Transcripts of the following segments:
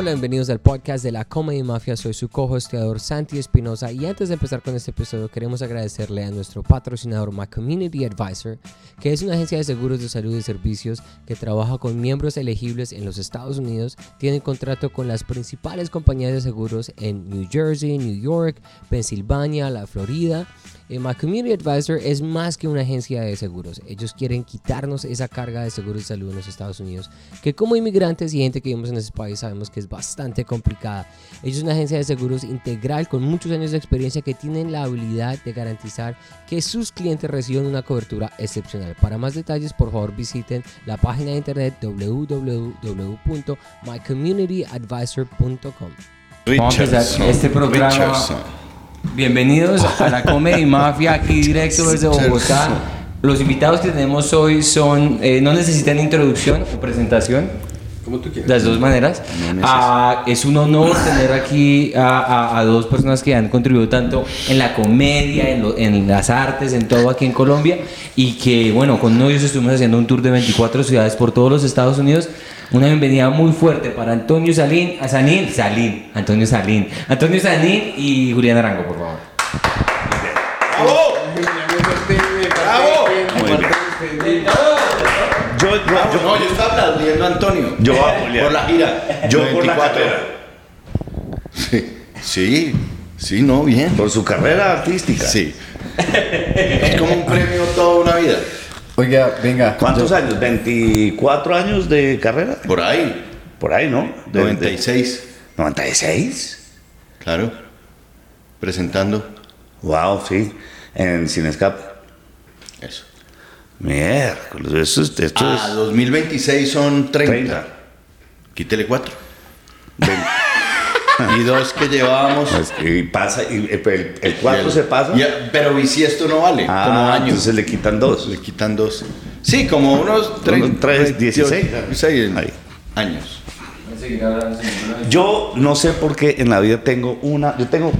Hola, bienvenidos al podcast de la Comedy Mafia. Soy su co-hosteador Santi Espinosa y antes de empezar con este episodio queremos agradecerle a nuestro patrocinador My Community Advisor, que es una agencia de seguros de salud y servicios que trabaja con miembros elegibles en los Estados Unidos. Tiene contrato con las principales compañías de seguros en New Jersey, New York, Pensilvania, la Florida eh, My Community Advisor es más que una agencia de seguros. Ellos quieren quitarnos esa carga de seguros de salud en los Estados Unidos, que como inmigrantes y gente que vivimos en ese país sabemos que es bastante complicada. Ellos son una agencia de seguros integral con muchos años de experiencia que tienen la habilidad de garantizar que sus clientes reciban una cobertura excepcional. Para más detalles, por favor visiten la página de internet www.mycommunityadvisor.com. Vamos a empezar este programa. Bienvenidos a la Comedy Mafia, aquí directo desde Bogotá. Los invitados que tenemos hoy son, eh, no necesitan introducción o presentación. Como tú quieras. Las dos maneras. Ah, es un honor tener aquí a, a- a dos personas que han contribuido tanto en la comedia, en, lo- en las artes, en todo aquí en Colombia. Y que, bueno, con ellos estuvimos haciendo un tour de 24 ciudades por todos los Estados Unidos. Una bienvenida muy fuerte para Antonio Salín, a Sanín, Salín, Antonio Salín, Antonio Salín y Julián Arango, por favor. Yo, yo, yo- No, yo estaba aplaudiendo a Antonio. Yo a Julián. Por la gira. Yo por la 24. carrera. Sí, sí, sí, no, bien. por su carrera artística. Sí. Es como un premio toda una vida. Oiga, venga. ¿Cuántos años? ¿24 años de carrera? Por ahí. Por ahí, ¿no? De- 96. de- ¿96? Claro. Presentando. Wow, sí. En Cinescap. Eso. Miércoles, eso es- esto Ah, es 2026 son 30. 30. Quítele 4. Ven- Y dos que llevábamos. es que- y pasa, y el, el 4 Y se el- pasa. Ya, pero ¿y si esto no vale? Ah, como años. entonces le quitan dos. Le quitan dos. Sí, como unos 30, tres, 16. 16 Ahí. años. Yo no sé por qué en la vida tengo una. Yo tengo.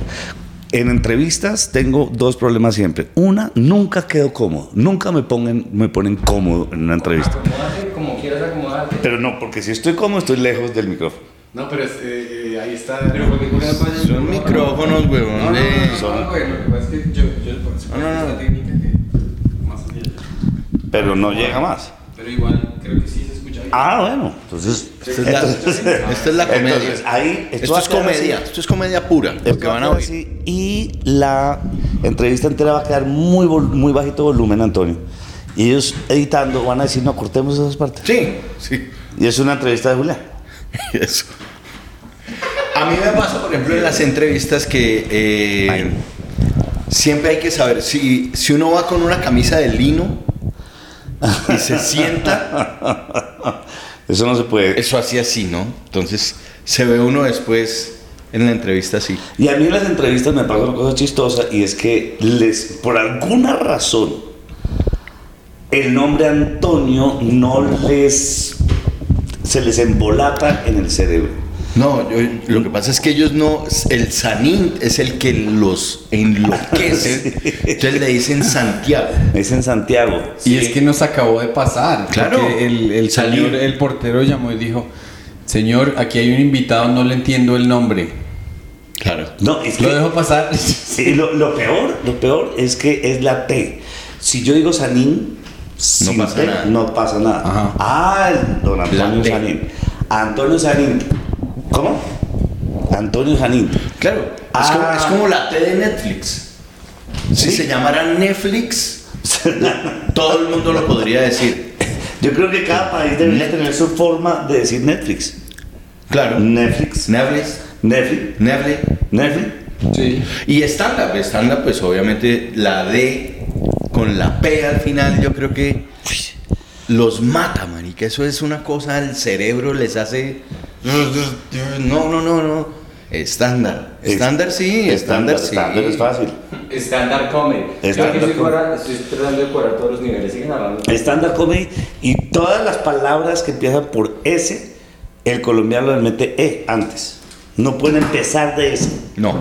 En entrevistas tengo dos problemas siempre. Una, nunca quedo cómodo. Nunca me, pongan, me ponen cómodo en una entrevista. Acomódate como quieras acomodarte. Pero no, porque si estoy cómodo, estoy lejos del micrófono. No, pero es, eh, eh, ahí está. Pero Son micrófonos, huevón. No, no, no, no, no, güey, lo que pasa es que yo, yo por eso No, no, no. esta técnica que más allá. Pero no llega más. Pero igual creo que sí. Ah, bueno. Entonces. Esta es la, esta es la comedia. Entonces, ahí. esto es comedia. así. Esto es comedia pura. Lo que va van a oír. así, y la entrevista entera va a quedar muy, muy bajito volumen, Antonio. Y ellos editando van a decir, no, cortemos esas partes. Sí, sí. Y es una entrevista de Julián. Eso. A mí me pasa, por ejemplo, en las entrevistas que eh, siempre hay que saber si, si uno va con una camisa de lino y se sienta, Eso no se puede. eso así así, ¿no? Entonces se ve uno después en la entrevista así. Y a mí en las entrevistas me pasa una cosa chistosa y es que les, por alguna razón, el nombre Antonio no les, se les embolata en el cerebro. No, yo- lo que pasa es que ellos no, el Sanín es el que los enloquece. Entonces le dicen Santiago. Es en Santiago. Y es que nos acabó de pasar. Claro. porque El, el señor, el portero llamó y dijo: Señor, aquí hay un invitado, no le entiendo el nombre. Claro. No, es Lo que dejo pasar. sí, lo, lo peor, lo peor es que es la T. Si yo digo Sanín, sin pasa T, nada. no pasa nada. Ajá. Ah, don Antonio. Sanín. Antonio Sanín. ¿Cómo? Antonio Sanín. Claro. Ah. Es, como, es como la T de Netflix. Si Sí. se llamara Netflix, todo el mundo lo podría decir. Yo creo que cada país debería tener su forma de decir Netflix. Claro. Netflix. Netflix, Netflix. Netflix. Netflix. Sí. Y stand-up, stand-up, pues obviamente la D con la P al final, yo creo que los mata, marica. Eso es una cosa, el cerebro les hace. No, no, no, no. Estándar. Estándar sí, estándar sí. Estándar es fácil. Stand-up comedy. Aquí estoy, fuera- estoy tratando de cobrar todos los niveles. Siguen hablando. Estándar comedy y todas las palabras que empiezan por S, el colombiano le mete E antes. No pueden empezar de S. No.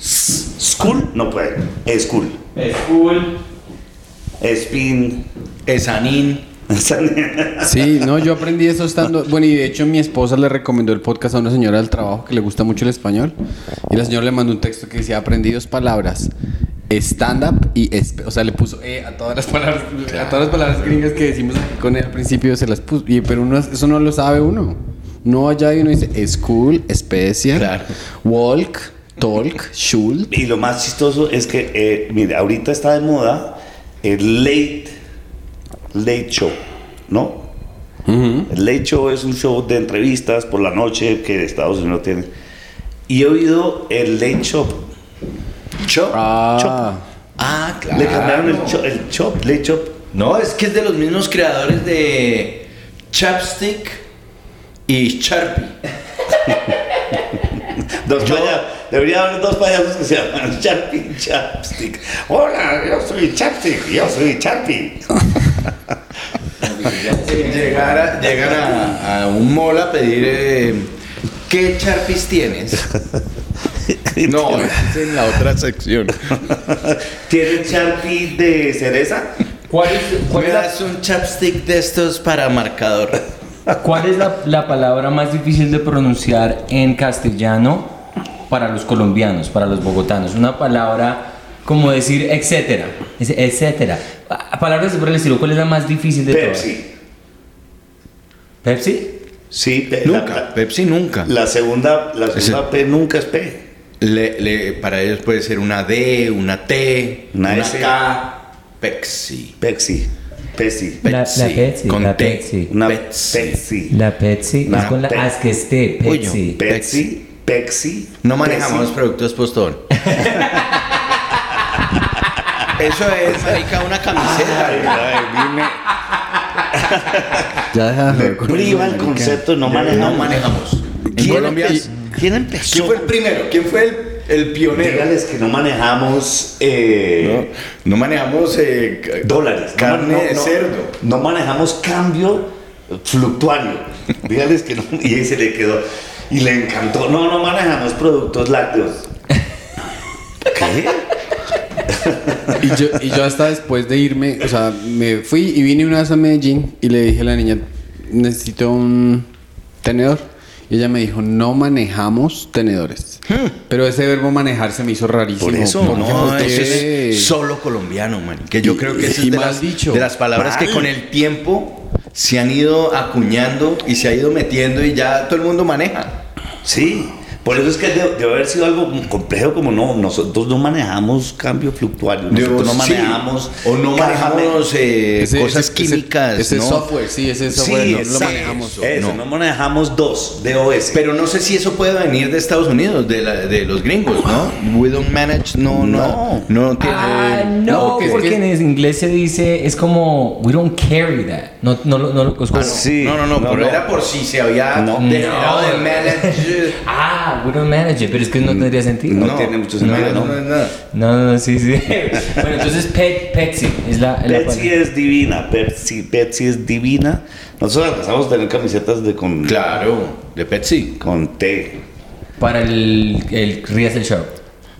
School no puede. School. Es cool. Spin. Esanín. Sí, no, yo aprendí eso estando. Bueno, y de hecho, mi esposa le recomendó el podcast a una señora del trabajo que le gusta mucho el español. Y la señora le mandó un texto que decía: Aprendí dos palabras. Stand-up y o sea, le puso E a todas las palabras, a todas las palabras gringas que decimos con él al principio se las puso, y, pero uno, eso no lo sabe uno. No allá y uno dice school, special, Claro. walk, talk, should. Y lo más chistoso es que, eh, mire, ahorita está de moda el late, late show, ¿no? El late show es un show de entrevistas por la noche que Estados Unidos tiene. Y he oído el late show. Chop. Ah, Ah, claro. Le cambiaron el chop, el chop, late chop. No, es que es de los mismos creadores de Chapstick y Sharpie. Dos payasos. Debería haber dos payasos que se llaman Sharpie y Chapstick. Hola, yo soy Chapstick, yo soy Sharpie. Llegar a- llegan a, a un mall a pedir eh, ¿qué Sharpies tienes? No, es en la otra sección. ¿Tienen Sharpie de cereza? ¿Cuál es, cuál Me es la- das un chapstick de estos para marcador. ¿Cuál es la, la palabra más difícil de pronunciar en castellano para los colombianos, para los bogotanos? Una palabra como decir etcétera, etcétera. A- Palabras por el estilo, ¿cuál es la más difícil de todas? Pepsi. ¿Pepsi? Sí, pe- Nunca, La, Pepsi nunca. la segunda, la segunda P nunca es P. Le- le- para ellos puede ser una D, una T, Una una, S. K. Pepsi. Pepsi. Pepsi. La, la Pepsi, Pepsi, con la T. Pepsi. Una Pepsi. Pepsi. La Pepsi Una es con la Pe- as que esté, Pepsi. Pepsi. Pepsi. No manejamos Pepsi. productos postor. Eso es, marica, una camiseta. Ay, ay, dime. ya deja de priva el concepto no No manejamos. manejamos. En ¿Quién, Colombia. ¿Quién empezó? ¿Quién fue el primero? ¿Quién fue el, el pionero? Dígales que no manejamos eh, No, no manejamos eh, dólares. Carne no, de no, cerdo. No manejamos cambio fluctuario. Dígales que no. Y ahí se le quedó. Y le encantó. No, no manejamos productos lácteos. ¿Qué? Y yo, y yo hasta después de irme, o sea, me fui y vine una vez a Medellín y le dije a la niña, necesito un tenedor. Y ella me dijo, no manejamos tenedores. Pero ese verbo manejar se me hizo rarísimo. Por eso, No, eso es solo colombiano, man. Que yo Y- creo que eso es de las, dicho. de las palabras que con el tiempo se han ido acuñando y se ha ido metiendo y ya todo el mundo maneja. Sí. Por eso es que debe, debe haber sido algo complejo como no, nosotros no manejamos cambio fluctuario, nosotros no Sí. manejamos o no manejamos eh, Ese- cosas ese- químicas, Ese, ¿no? software, sí, ese software Sí, no lo exacto. manejamos. Eso, no. no. manejamos dos DOS. Pero no sé si eso puede venir de Estados Unidos, de, la- de los gringos, ¿no? We don't manage, no, no, no, tiene. Ah, no, no, es porque que- en inglés se dice, es como, we don't carry that. No, no, lo- no, lo- como- Ah, no. Sí. no, no, no, No, pero no. era por si se había No. degenerado No. de manage. Ah, we don't manage it, pero es que no tendría sentido. No tiene mucho sentido, no, ¿no? no, no, no. No, no, no, sí, sí. bueno, entonces Pe- Pepsi es la, la Pepsi es divina, Pepsi, Pepsi es divina. Nosotros alcanzamos a tener camisetas de con, Claro, de Pepsi. con té. para el, el Show.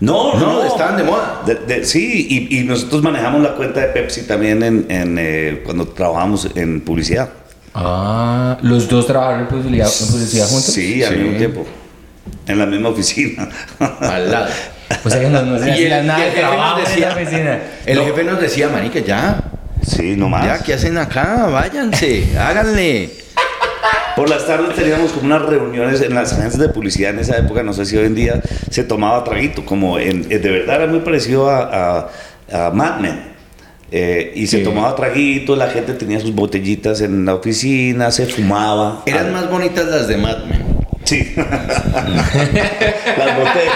No, no, No, no. estaban de moda. De- de- sí, y, y nosotros manejamos la cuenta de Pepsi también en, en, eh, cuando trabajamos en publicidad. Ah, los dos trabajaron en publicidad, en publicidad juntos. Sí, al Sí. mismo tiempo. En la misma oficina. Al lado. O sea que no, no se Y hacía el- nada el de nos en decía- la oficina. El No. jefe nos decía, marica, ya, sí, nomás. ya, ¿qué hacen acá? Váyanse, háganle. Por las tardes teníamos como unas reuniones en las agencias de publicidad en esa época, no sé si hoy en día se tomaba traguito, como en, eh, de verdad era muy parecido a, a, a Mad Men. Eh, y se Sí. tomaba traguito, la gente tenía sus botellitas en la oficina, se fumaba. Eran más bonitas las de Mad Men. Sí. las botellas.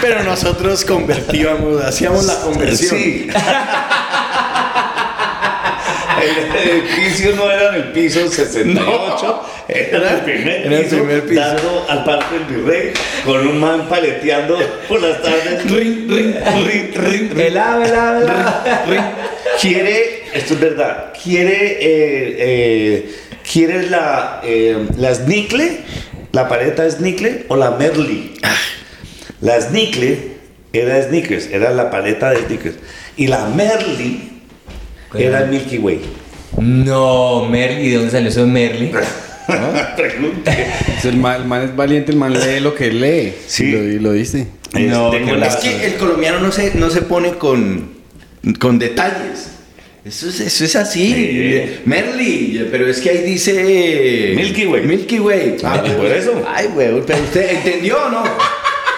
Pero nosotros convertíamos, hacíamos la conversión. Sí. El edificio no era en el piso 68, era en el primer Era el piso, primer piso. dando al Parque del Virrey con un man paleteando por las tardes. Ring, ring. Velá, velá, velá. Quiere, esto es verdad, quiere, eh, eh, quiere la, eh, la Snickle, la paleta Snickle o la Merly. La Snickle era Snickers, era la paleta de Snickers. Y la Merly Era el Milky Way. No, Merly, ¿de dónde salió eso de Merly? Pregunte. Es el, man, el man es valiente, el man lee lo que lee. Sí. Y lo, y lo dice. No, la- Es que el colombiano no se, no se pone con, con detalles. Eso es, eso es así. Sí. Merly, pero es que ahí dice. Milky Way. Milky Way. Ah, por eso. Ay, güey, pero usted entendió o no.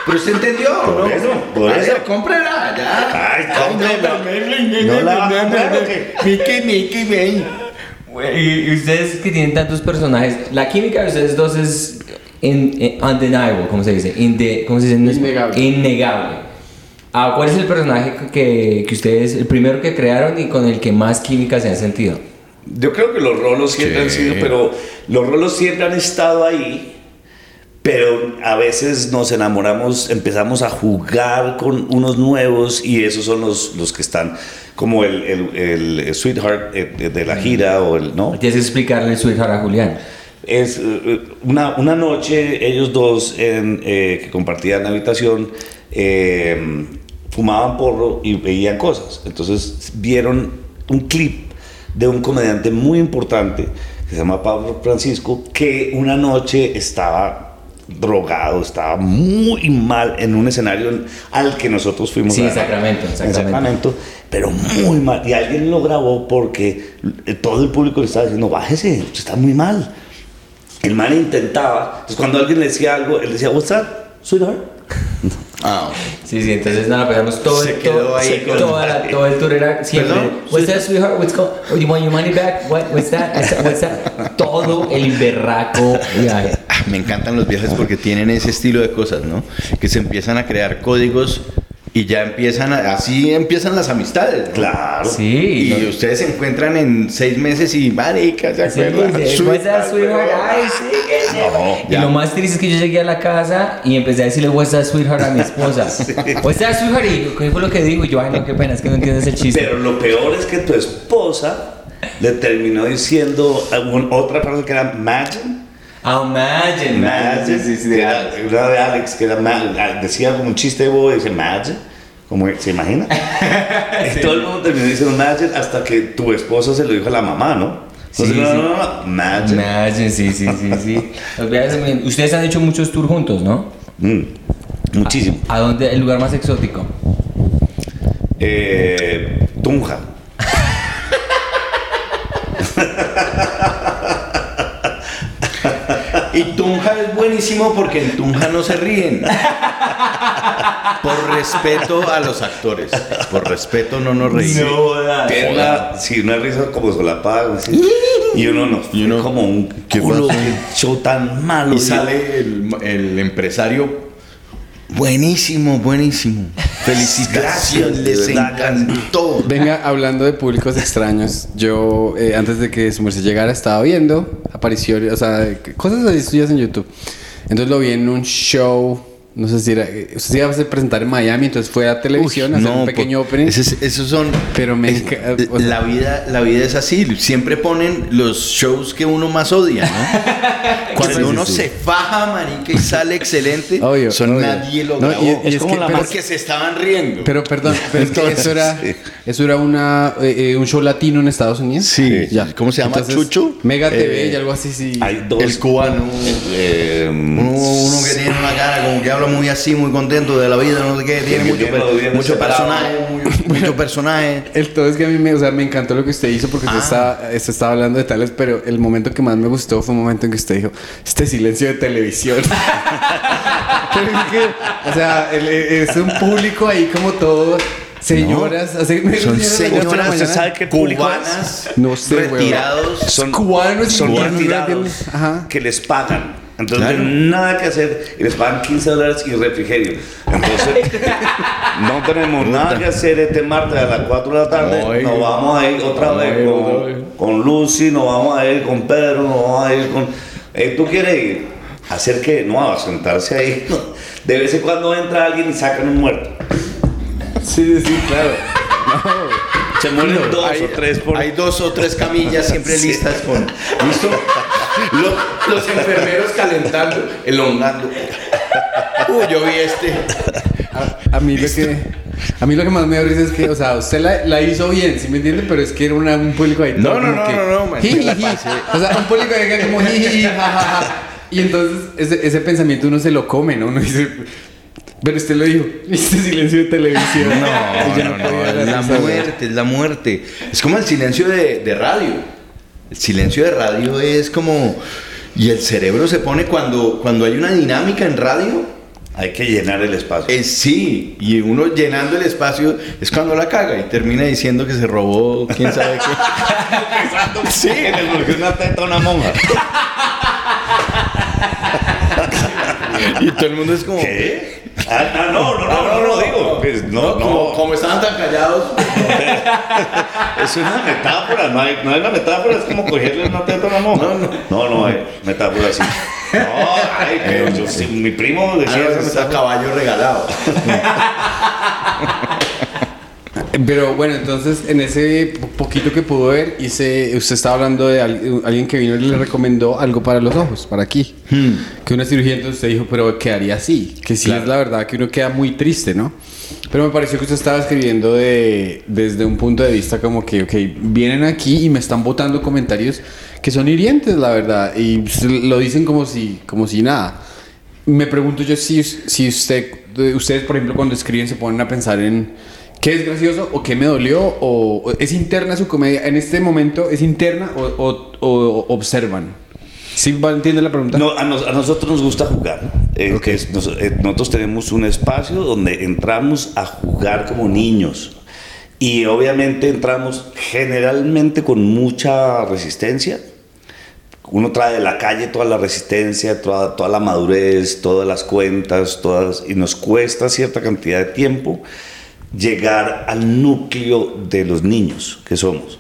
Pero usted entendió, Por ¿no? eso, por Ay, eso. cómprela, ya. Ay, cómprela. No la. Mickey, Mickey. Güey, Y ustedes que tienen tantos personajes, la química de ustedes dos es in- in- undeniable, ¿cómo se dice? Inde- ¿Cómo se dice? Innegable. Innegable. Ah, ¿Cuál es el personaje que, que ustedes, el primero que crearon y con el que más química se han sentido? Yo creo que los rolos siempre han sido, pero los rolos siempre han estado ahí. Pero a veces nos enamoramos, empezamos a jugar con unos nuevos y esos son los, los que están como el, el, el sweetheart eh, de la gira o el, ¿no? Tienes que explicarle el sweetheart a Julián. Es eh, una, una noche ellos dos en, eh, que compartían habitación eh, fumaban porro y veían cosas. Entonces vieron un clip de un comediante muy importante que se llama Pablo Francisco que una noche estaba drogado, estaba muy mal en un escenario al que nosotros fuimos Sí, a en Sacramento, en en Sacramento. Sacramento, pero muy mal. Y alguien lo grabó porque eh, todo el público le estaba diciendo, bájese, está muy mal. El man intentaba, entonces cuando alguien le decía algo, él decía, what's that, sweetheart? Ah. Sí, sí, entonces nada, pasamos todo, Se el, quedó todo, ahí con- toda la- todo el tour era siempre. ¿Perdón? What's that, sweetheart? What's go- oh, you want your money back? What, what's that? What's that? What's that? Todo el berraco viaje. Ah, Me encantan los viajes porque tienen ese estilo de cosas, ¿no? Que se empiezan a crear códigos y ya empiezan a- así empiezan las amistades. ¿no? Claro. Sí. Y ustedes se encuentran en seis meses y marica, ¿se Sí, acuerdan? sí, what's that, sweetheart? Ay, sí, que sí. No, Y lo más triste es que yo llegué a la casa y empecé a decirle what's that, sweetheart a mi esposa. What's that, sweetheart? Y ¿qué fue lo que digo? Y yo, ay, no, qué pena, es que no entiendes el chiste. Pero lo peor es que tu esposa le terminó diciendo otra frase que era imagine. Ah, imagine. Imagine, que era- una de Alex, que era decía como un chiste de bobo, dice imagine, como se imagina. Y Todo el mundo terminó diciendo imagine hasta que tu esposa se lo dijo a la mamá, ¿no? Sí, Entonces, no, sí. no, no, no, imagine. Imagine, sí, sí, sí, sí. Ustedes han hecho muchos tours juntos, ¿no? Mm, muchísimo. ¿A dónde? ¿El lugar más exótico? Eh, Tunja. Y Tunja es buenísimo porque en Tunja no se ríen. Por respeto a los actores. Por respeto no nos reímos. Tiene una, sí, una risa como solapada. así. Y uno no. Y uno, como un ¿qué culo, show tan malo. Y sale el, el empresario. Buenísimo, buenísimo. Felicitaciones, les encantó. Venga, hablando de públicos extraños, yo eh, antes de que su merced llegara estaba viendo, apareció, o sea, cosas así suyas en YouTube. Entonces lo vi en un show, no sé si era, eh, usted se iba a presentar en Miami, entonces fue a televisión a hacer un pequeño opening. esos son. Pero me es- enca- o sea- la vida, la vida es así. Siempre ponen los shows que uno más odia, ¿no? Cuando Sí, sí, uno sí. se faja, marica, y sale excelente, Obvio, son obvio. nadie lo No, y- y es es como que- la pero- porque se estaban riendo. Pero perdón, pero es que eso era, eso era una, eh, eh, un show latino en Estados Unidos. Sí. ¿Cómo se llama? ¿Chucho? Mega TV Eh, y algo así, sí. Hay dos. el cubano. eh, Uno, uno que tiene una cara como que habla muy así, muy contento de la vida, no sé qué, tiene que mucho, tiene los per- dientes mucho separados. personaje, muy- mucho personaje. El todo es que a mí me, o sea, me encantó lo que usted hizo porque usted, Ah. estaba, usted estaba hablando de tales, pero el momento que más me gustó fue un momento en que usted dijo, este silencio de televisión. pero es que, o sea, el- es un público ahí como todo, señoras, así, Son señoras. ¿se sabe qué público cubanas, No sé, retirados. son, Cubanos son cubanos, retirados que les pagan. Entonces Claro. nada que hacer y les pagan 15 dólares y refrigerio. Entonces no tenemos nada que hacer este martes a las 4 de la tarde. Nos vamos a ir otra vez con, con Lucy, nos vamos a ir con Pedro, nos vamos a ir con... Eh, ¿Tú quieres ir? ¿Hacer qué? No, a sentarse ahí. De vez en cuando entra alguien y sacan un muerto. Sí, sí, claro. Se mueren dos hay, o tres por... hay dos o tres camillas siempre Sí. listas con. ¿Listo? Lo- los enfermeros calentando, elongando. Uy, yo vi este. A, a mí lo que... A mí lo que más me da risa es que, o sea, usted la, la hizo bien, ¿sí me entiende? Pero es que era una- un público ahí. No, no, no, que, no, no, la jiji. pasé. O sea, un público ahí que como jiji, ja, ja, ja. Y entonces ese, ese pensamiento uno se lo come, ¿no? Uno dice, pero usted lo dijo, este silencio de televisión. No, ya no, no, podía es la muerte, es la muerte. Es como el silencio de, de radio. El silencio de radio es como... Y el cerebro se pone cuando, cuando hay una dinámica en radio. Hay que llenar el espacio. Es sí, y uno llenando el espacio es cuando la caga y termina diciendo que se robó quién sabe qué. Sí, volvió una teta una monja. y todo el mundo es como... ¿Qué? Ah, ah, no, no, no, no, no, digo. pues, no, no. Como, estaban tan callados. Es una metáfora, no hay, no hay una metáfora, es como cogerle una teta a una monja. No, no. no, no hay metáfora así. No, ay, pero yo sí, mi primo Ah, decía está metáfora. caballo regalado. Pero bueno, entonces en ese po- poquito que pudo ver, hice, usted estaba hablando de al- alguien que vino y le recomendó algo para los ojos, para aquí. Que una cirugía, entonces usted dijo, pero quedaría así. Que sí es la verdad que uno queda muy triste, ¿no? Pero me pareció que usted estaba escribiendo de, desde un punto de vista como que, ok, vienen aquí y me están botando comentarios que son hirientes, la verdad. Y lo dicen como si, como si nada. Me pregunto yo si, si usted, ustedes, por ejemplo, cuando escriben se ponen a pensar en qué es gracioso o qué me dolió o, o es interna su comedia. En este momento es interna o, o- o observan. ¿Sí entiende la pregunta? No, a, nos- a nosotros nos gusta jugar. Eh, que es- nos- eh, nosotros tenemos un espacio donde entramos a jugar como niños. Y obviamente entramos generalmente con mucha resistencia. Uno trae de la calle toda la resistencia, toda, toda la madurez, todas las cuentas, todas, y nos cuesta cierta cantidad de tiempo llegar al núcleo de los niños que somos.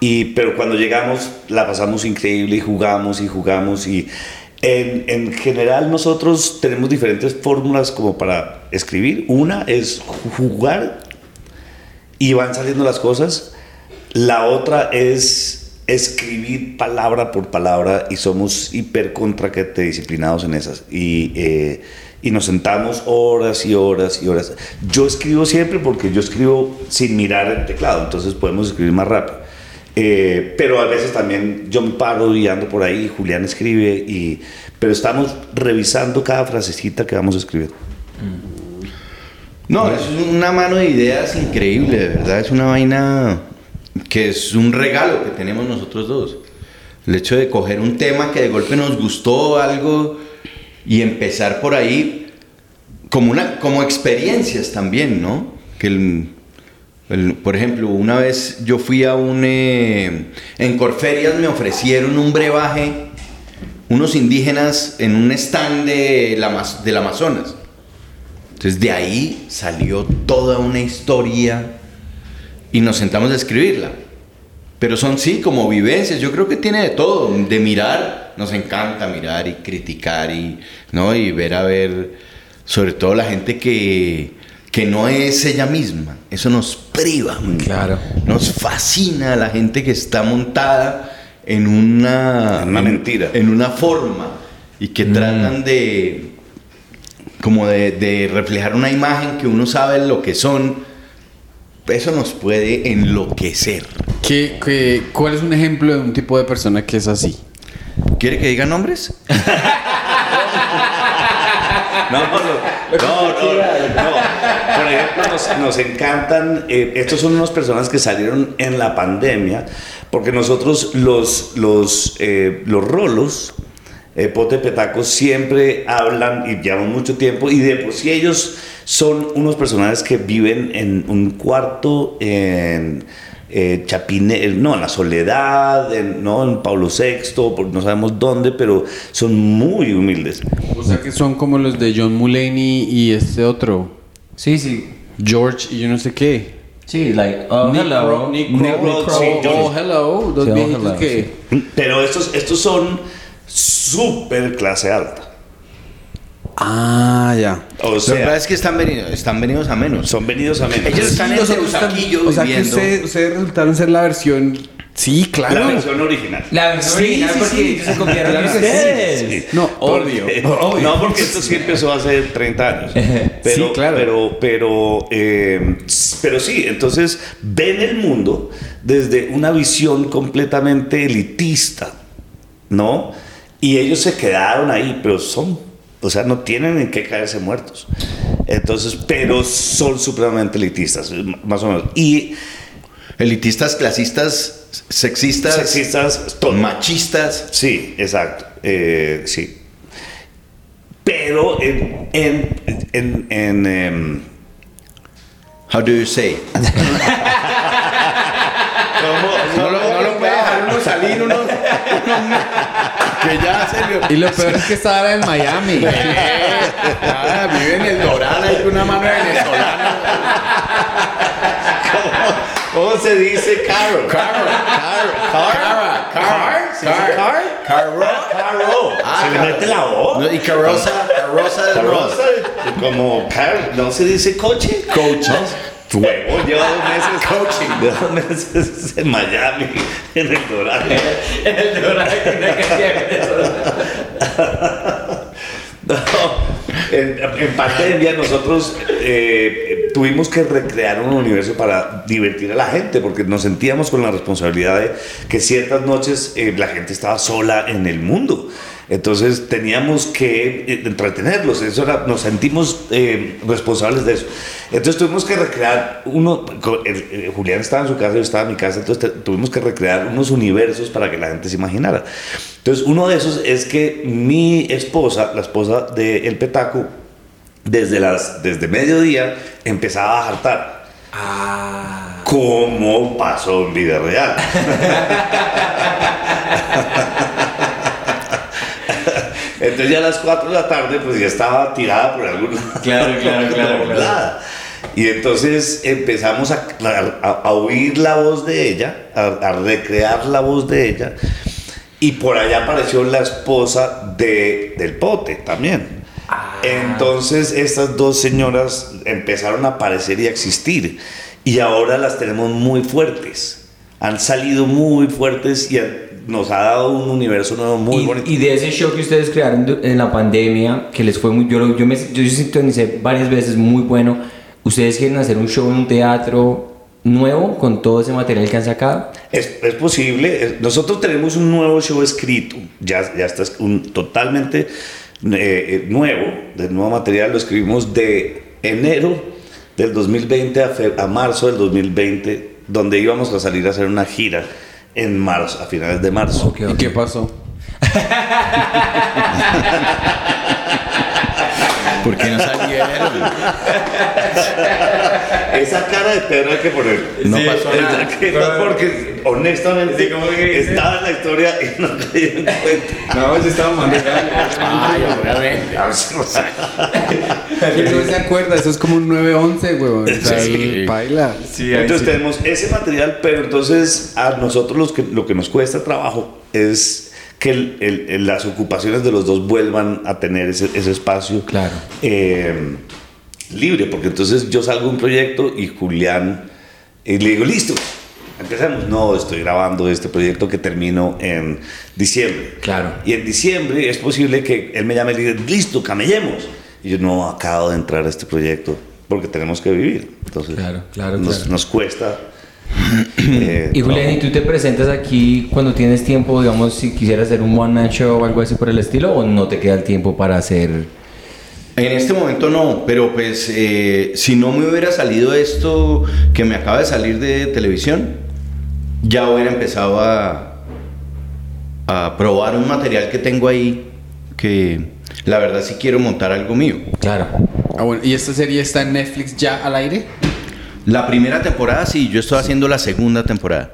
Y, pero cuando llegamos la pasamos increíble y jugamos y jugamos y en, en general nosotros tenemos diferentes fórmulas como para escribir. Una es jugar y van saliendo las cosas. La otra es escribir palabra por palabra y somos hiper contra que te disciplinados en esas. Y, eh, y nos sentamos horas y horas y horas. Yo escribo siempre porque yo escribo sin mirar el teclado, entonces podemos escribir más rápido. Eh, pero a veces también yo me paro y ando por ahí, Julián escribe, y, pero estamos revisando cada frasecita que vamos a escribir. No, es una mano de ideas increíble, de verdad. Es una vaina que es un regalo que tenemos nosotros dos. El hecho de coger un tema que de golpe nos gustó algo y empezar por ahí como, una, como experiencias también, ¿no? Que por ejemplo, una vez yo fui a un... eh, en Corferias me ofrecieron un brebaje, unos indígenas en un stand de la del Amazonas. Entonces de ahí salió toda una historia y nos sentamos a escribirla. Pero son sí como vivencias, yo creo que tiene de todo, de mirar, nos encanta mirar y criticar y, ¿no? y ver a ver, sobre todo la gente que, que no es ella misma, eso nos priva. Claro. Nos fascina la gente que está montada en una, En una mentira. en una forma y que tratan de como de, de reflejar una imagen que uno sabe lo que son, eso nos puede enloquecer. ¿Qué, qué- cuál es un ejemplo de un tipo de persona que es así? ¿Quiere que diga nombres? No, no, no, no, no. Por ejemplo, nos, nos encantan, eh, estos son unas personas que salieron en la pandemia, porque nosotros los, los, eh, los rolos, eh, Pote Petacos, siempre hablan y llevan mucho tiempo, y de por sí ellos son unos personajes que viven en un cuarto en eh, Chapine, no, en la Soledad, en, no, en Pablo VI, por- no sabemos dónde, pero son muy humildes. O sea que son como los de John Mulaney y este otro, Sí, sí. George y yo no sé qué. Sí, like, oh, Nick hello. Nick sí, oh, oh, hello, Sí, oh, que... Pero estos, estos son súper clase alta. Ah, ya. O Lo que sea, pasa es que están venidos, están venidos a menos. son venidos a menos. Ellos están en Teusaquillo O sea que viviendo. ustedes, ustedes resultaron ser la versión Sí, claro. La versión original. La versión Sí, original sí, porque sí. ellos se copiaron de ustedes. sí. No, Porque- obvio, No, porque esto sí empezó hace 30 años. Pero, Sí, claro. Pero, pero, eh, pero sí, entonces ven el mundo desde una visión completamente elitista, ¿no? Y ellos se quedaron ahí, pero son, o sea, no tienen en qué caerse muertos. Entonces, pero son supremamente elitistas, más o menos. Y Elitistas, clasistas, sexistas, sexistas, todo. machistas. Sí, exacto. eh, sí. Pero en. en, en, en, em, How do you say? No lo, no lo puede dejar uno salir, uno, uno- que ya serio. Y lo peor es que está ahora en Miami. Ah, vive en el Doral ahí con una mano venezolana. ¿Cómo se dice caro? Caro, caro, car, car, ¿Se dice car? carro. Caro. Ah, se le caro. mete la O. No, y carroza, carroza de rosa. como car, ¿no se dice coche? Coaches. Huevo, lleva dos meses coaching. Lleva dos meses en Miami, en el Doral. En el Doral, No, en, en pandemia nosotros eh, tuvimos que recrear un universo para divertir a la gente porque nos sentíamos con la responsabilidad de que ciertas noches eh, la gente estaba sola en el mundo. Entonces teníamos que eh, entretenerlos, eso era- nos sentimos eh, responsables de eso. Entonces tuvimos que recrear uno, el- el- Julián estaba en su casa, yo estaba en mi casa, entonces te- tuvimos que recrear unos universos para que la gente se imaginara. Entonces uno de esos es que mi esposa, la esposa de El Petaco, desde, las, desde mediodía empezaba a jartar. Ah. Como pasó en vida real. Entonces ya a las 4 de la tarde pues ya estaba tirada por algún lado. Claro, claro, claro, doblada. Y entonces empezamos a, a- a oír la voz de ella, a, a recrear la voz de ella. Y por allá apareció la esposa de, del pote también. Entonces estas dos señoras empezaron a aparecer y a existir. Y ahora las tenemos muy fuertes. Han salido muy fuertes y han- nos ha dado un universo nuevo muy y, bonito. y de ese show que ustedes crearon en la pandemia, que les fue muy. Yo, yo, me, yo sintonicé varias veces, muy bueno. ¿Ustedes quieren hacer un show en un teatro nuevo con todo ese material que han sacado? Es, es posible. Nosotros tenemos un nuevo show escrito. Ya, ya está es- un, totalmente eh, eh, nuevo, de nuevo material. Lo escribimos de enero del 2020 a, fe- a marzo del 2020, donde íbamos a salir a hacer una gira en marzo, a finales de marzo. ¿Y qué pasó? ¿Por qué no salieron? Esa cara de Pedro hay que poner. No Sí, pasó nada. Que no, porque honestamente Sí, como que dice- estaba en la historia y no me di cuenta. No, yo estaba mandando. Ay, obviamente. ¿Quién no se acuerda? Eso es como un 911, weón. O sea, Sí. baila. entonces tenemos ese material, pero entonces a nosotros los que, lo que nos cuesta trabajo es que el- el- el- las ocupaciones de los dos vuelvan a tener ese, ese espacio Claro. eh, libre, porque entonces yo salgo un proyecto y Julián, y le digo, listo, empecemos. No, estoy grabando este proyecto que termino en diciembre. Claro. Y en diciembre es posible que él me llame y le diga, listo, camellemos. Y yo no acabo de entrar a este proyecto porque tenemos que vivir. Entonces, Claro, claro, nos, claro. nos cuesta. eh, Y Julián, ¿y tú te presentas aquí cuando tienes tiempo, digamos, si quisieras hacer un one man show o algo así por el estilo, o no te queda el tiempo para hacer... En este momento no, pero pues eh, si no me hubiera salido esto que me acaba de salir de televisión, ya hubiera empezado a, a probar un material que tengo ahí que la verdad sí quiero montar algo mío. Claro. Ah, bueno. ¿Y esta serie está en Netflix ya al aire? La primera temporada sí, yo estoy haciendo la segunda temporada.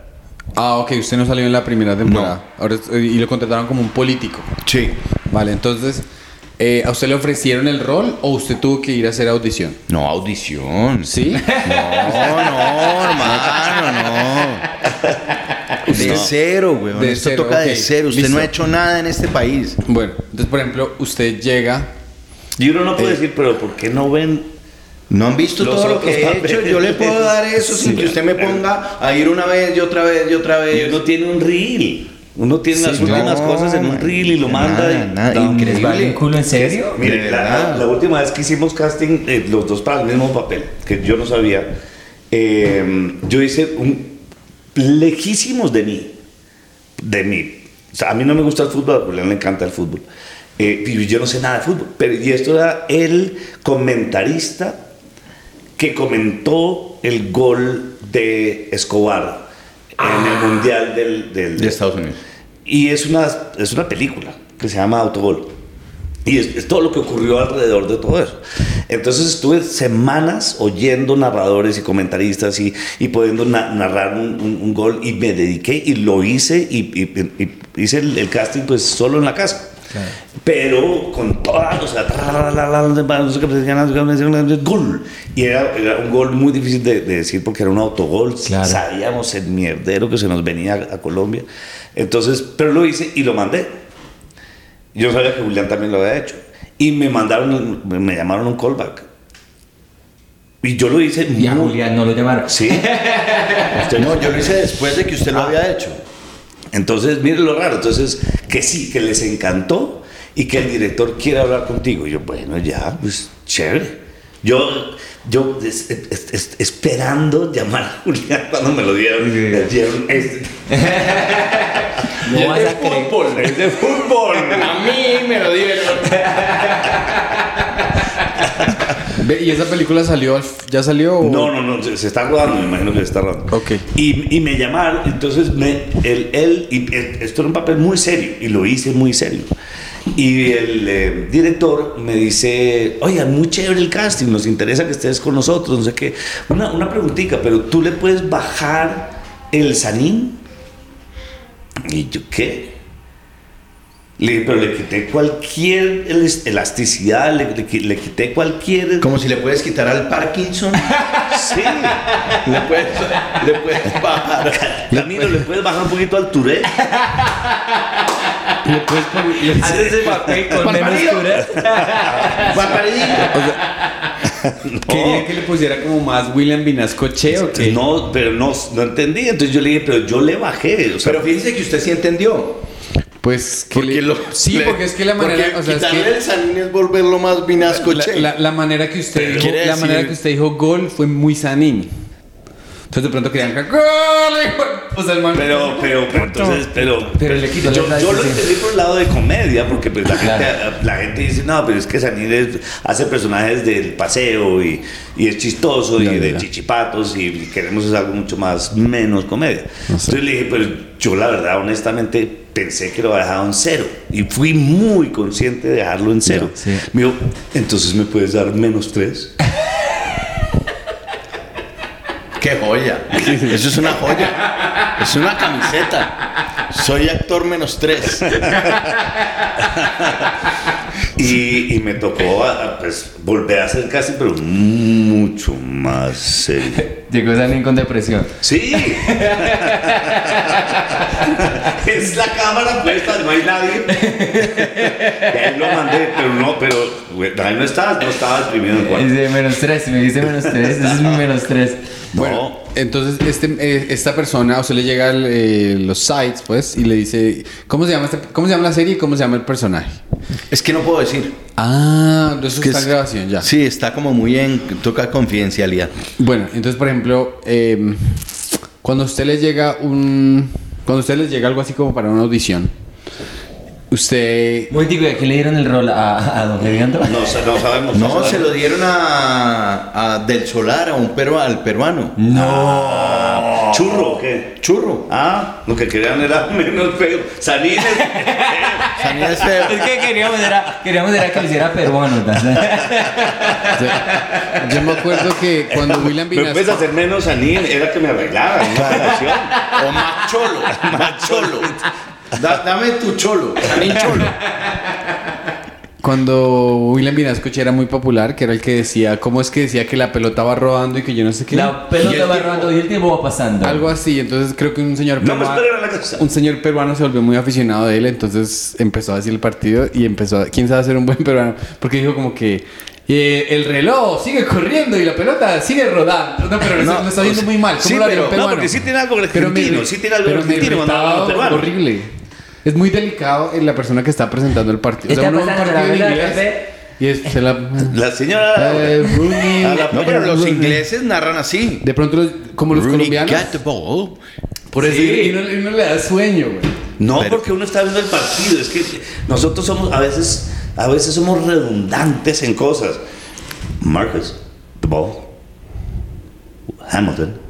Ah, ok. Usted no salió en la primera temporada. Ahora, es- y lo contrataron como un político. Sí. Vale, entonces, eh, ¿a usted le ofrecieron el rol o usted tuvo que ir a hacer audición? No, audición. ¿Sí? No, no, hermano, no. De cero, güey. De Esto cero, toca de cero. Usted no ha hecho nada en este país. Bueno, entonces, por ejemplo, usted llega... Y uno no puede Eh. decir, pero ¿por qué no ven No han visto Los todo lo que he hecho. Yo le puedo dar eso sin Sí. que usted me ponga a ir una vez y otra vez y otra Y vez. uno tiene un reel. Uno tiene las últimas no, cosas en un reel y lo nada, manda. y- nada, No, increíble. ¿Les vale un culo en serio? Mire, la, última vez que hicimos casting, eh, los dos para el mismo papel, que yo no sabía, eh, yo hice un lejísimos de mí, de mí. O sea, a mí no me gusta el fútbol, a Julián le encanta el fútbol. Eh, y yo no sé nada de fútbol. Pero, y esto era el comentarista que comentó el gol de Escobar en el Mundial del, del- De Estados Unidos. Y es una, es una película que se llama Autogol. Y es, todo lo que ocurrió alrededor de todo eso. Entonces estuve semanas oyendo narradores y comentaristas y, y pudiendo na- narrar un, gol y me dediqué y lo hice y hice el, el casting pues solo en la casa. Pero con todas, o sea, gol. Y era, era un gol muy difícil de, de decir porque era un autogol. Claro. Sabíamos el mierdero que se nos venía a, a Colombia. Entonces, pero lo hice y lo mandé. Yo sabía que Julián también lo había hecho. Y me mandaron, me llamaron un callback. Y yo lo hice Y a muy- Julián no lo llamaron. Sí. Usted- No, yo lo hice después de que usted lo Ah. había hecho. Entonces, mire lo raro. Entonces, que sí, que les encantó y que el director quiere hablar contigo. Y yo, bueno, ya, pues chévere. Yo, yo es- es- es- esperando llamar a Julián cuando me lo dieron. me dieron este. No vas a de creer. fútbol, es de fútbol. A mí me lo dieron. ¿Y esa película salió? ¿Ya salió? o- No, no, no, se, se está rodando, me imagino que se está rodando. Ok. Y, y me llamaron, entonces me, él, él, y eh, esto era un papel muy serio, y lo hice muy serio. Y el eh, director me dice, oiga, muy chévere el casting, nos interesa que estés con nosotros, no sé qué. Una, una preguntita, pero tú le puedes bajar el sanín. Y yo, ¿qué? Le dije, pero le quité cualquier elas- elasticidad, le, le qui- le quité cualquier... Como si le puedes quitar al Parkinson. Sí. le, puedes, le puedes bajar. Camilo, ¿le puedes bajar un poquito al Tourette? Le puedes poner- le- Haces ese papel con menos cura. Barbaridito. Quería que le pusiera como más William Vinascoche o qué? No, pero no, no entendí. Entonces yo le dije, pero yo le bajé. O sea, Pero fíjese que usted sí entendió. Pues que Porque le- lo- sí, le- porque es que la manera, o sea, es quitarle que el sanín es volverlo más vinasco la, che. la- la manera que usted dijo, la decir- manera que usted dijo gol fue muy sanín. Entonces de pronto querían que gol, hijo de-". o sea, el man- pero, pero, pero entonces, pero, Pero le yo, lo entendí por el lado de comedia, porque pues la, Claro. gente, la gente dice, no, pero es que es- hace personajes del paseo y, y es chistoso y de chichipatos y queremos es algo mucho más, menos comedia. Entonces le dije, pero yo la verdad, honestamente, pensé que lo había dejado en cero y fui muy consciente de dejarlo en cero. Sí. Me dijo, entonces me puedes dar menos tres. Qué joya. Eso es una joya. Es una camiseta. Soy actor menos tres. Y, y me tocó a- a, pues, volver a hacer casi, pero mucho más serio. Llegó Sanín con depresión. Sí. es la cámara puesta, no hay nadie. Y ahí lo mandé, pero no, pero ahí no estaba, no estaba deprimido en cuarto. Dice menos tres, me dice menos tres. Ese es mi menos tres. Bueno, entonces este, eh, esta persona, o sea, le llega al, eh, los sites, pues, y le dice, ¿cómo se llama este- cómo se llama la serie y cómo se llama el personaje? Es que no puedo decir. Ah, Que está en grabación ya. Sí, está como muy en. Toca confidencialidad. Bueno, entonces, por ejemplo, eh, cuando a usted le llega un, cuando a usted les llega algo así como para una audición, usted, Muy digo, ¿y a quién le dieron el rol? ¿A, a don Leviando? No, no sabemos. No, se lo dieron a, a Del Solar, a un peru, al peruano. No. ¿Churro o qué? Churro. Ah, lo que querían era menos feo. Salir Sanidad es feo. Es que queríamos era, queríamos era que lo hiciera peruano. ¿no? o sea, yo me acuerdo que cuando William Me puedes Vinasco, hacer menos Sanín, era que me arreglara en una relación. O macholo. Macholo. Da- dame tu cholo. Sanín cholo. cuando William Vinascoche era muy popular, que era el que decía, ¿cómo es que decía que la pelota va rodando y que yo no sé qué? La pelota va rodando y el tiempo va pasando. Algo así, entonces creo que un señor No me peruano- un señor peruano se volvió muy aficionado de él, entonces empezó a decir el partido y empezó a, quién sabe hacer un buen peruano, porque dijo como que eh, el reloj sigue corriendo y la pelota sigue rodando. No, pero No, no, está viendo muy mal. ¿Cómo sí, lo haría pero- un no, peruano? porque sí tiene algo Pero me- argentino, sí tiene algo pero me argentino irritaba peruano. horrible. Es muy delicado en la persona que está presentando el partido. O sea, uno un partido la en inglés café. y es, se la... La señora. Eh, Rooney. A la- No, pero los Rooney. ingleses narran así. De pronto, los- como los Rooney colombianos. got the ball. Por eso, y no, y no le da sueño, güey. No, Pero- porque uno está viendo el partido. Es que nosotros somos a veces, a veces somos redundantes en cosas. Marcus, the ball. Hamilton.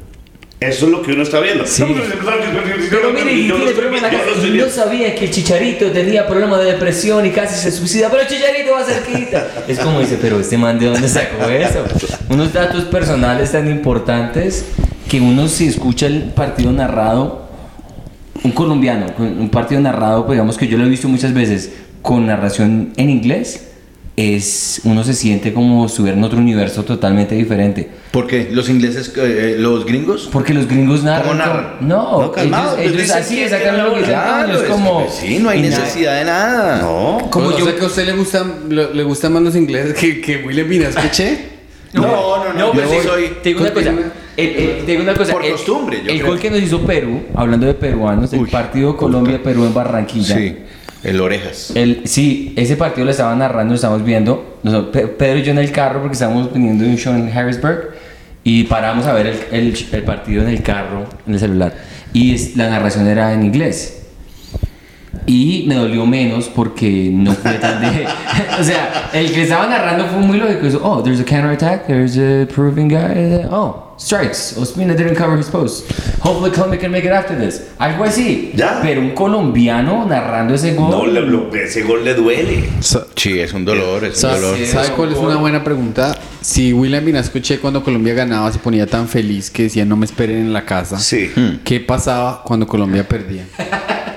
Eso es lo que uno está viendo. Pero mire, y tiene estoy problema en la casa. no sabía que el Chicharito tenía problemas de depresión y casi se suicida. Pero el Chicharito va cerquita. Es como dice, pero este man, ¿de dónde sacó eso? Unos datos personales tan importantes que uno si escucha el partido narrado, un colombiano, un partido narrado, pues digamos que yo lo he visto muchas veces con narración en inglés, es uno se siente como si estuviera en otro universo totalmente diferente. Porque los ingleses, eh, los gringos. Porque los gringos narran. ¿Cómo como- narran? No, No, calmado, ellos, pues ellos dicen así, exactamente lo que dicen. Claro, es es como. que sí, no hay necesidad de nada. No. Como yo- o sea que a usted le gustan, le, le gustan más los ingleses que, que William Vinasqueche. No, no, no, pero yo sí, soy- te digo una cosa. continúa. el- el- te digo una cosa. Por el- costumbre, yo El creo. gol que nos hizo Perú, hablando de peruanos, el Uy. partido Colombia-Perú en Barranquilla. Sí, el orejas. El, sí, ese partido lo estaban narrando, lo estamos viendo. Pedro y yo en el carro porque estábamos viniendo un show en Harrisburg y paramos a ver el, el- partido en el carro, en el celular. Y la narración era en inglés. Y me dolió menos porque no fue tan de... o sea, el que estaba narrando fue muy lógico. Dijo, oh, there's a counter attack, there's a Peruvian guy. Oh, strikes. Ospina didn't cover his post. Hopefully Colombia can make it after this. Algo así. Ya. Pero un colombiano narrando ese gol... No, le- lo- ese gol le duele. Sí, es un dolor, es un ¿Sabe, dolor. Sí, sabe es cuál es una buena pregunta? Si William Vinasqueche cuando Colombia ganaba se ponía tan feliz que decía no me esperen en la casa. Sí. ¿Qué pasaba cuando Colombia perdía?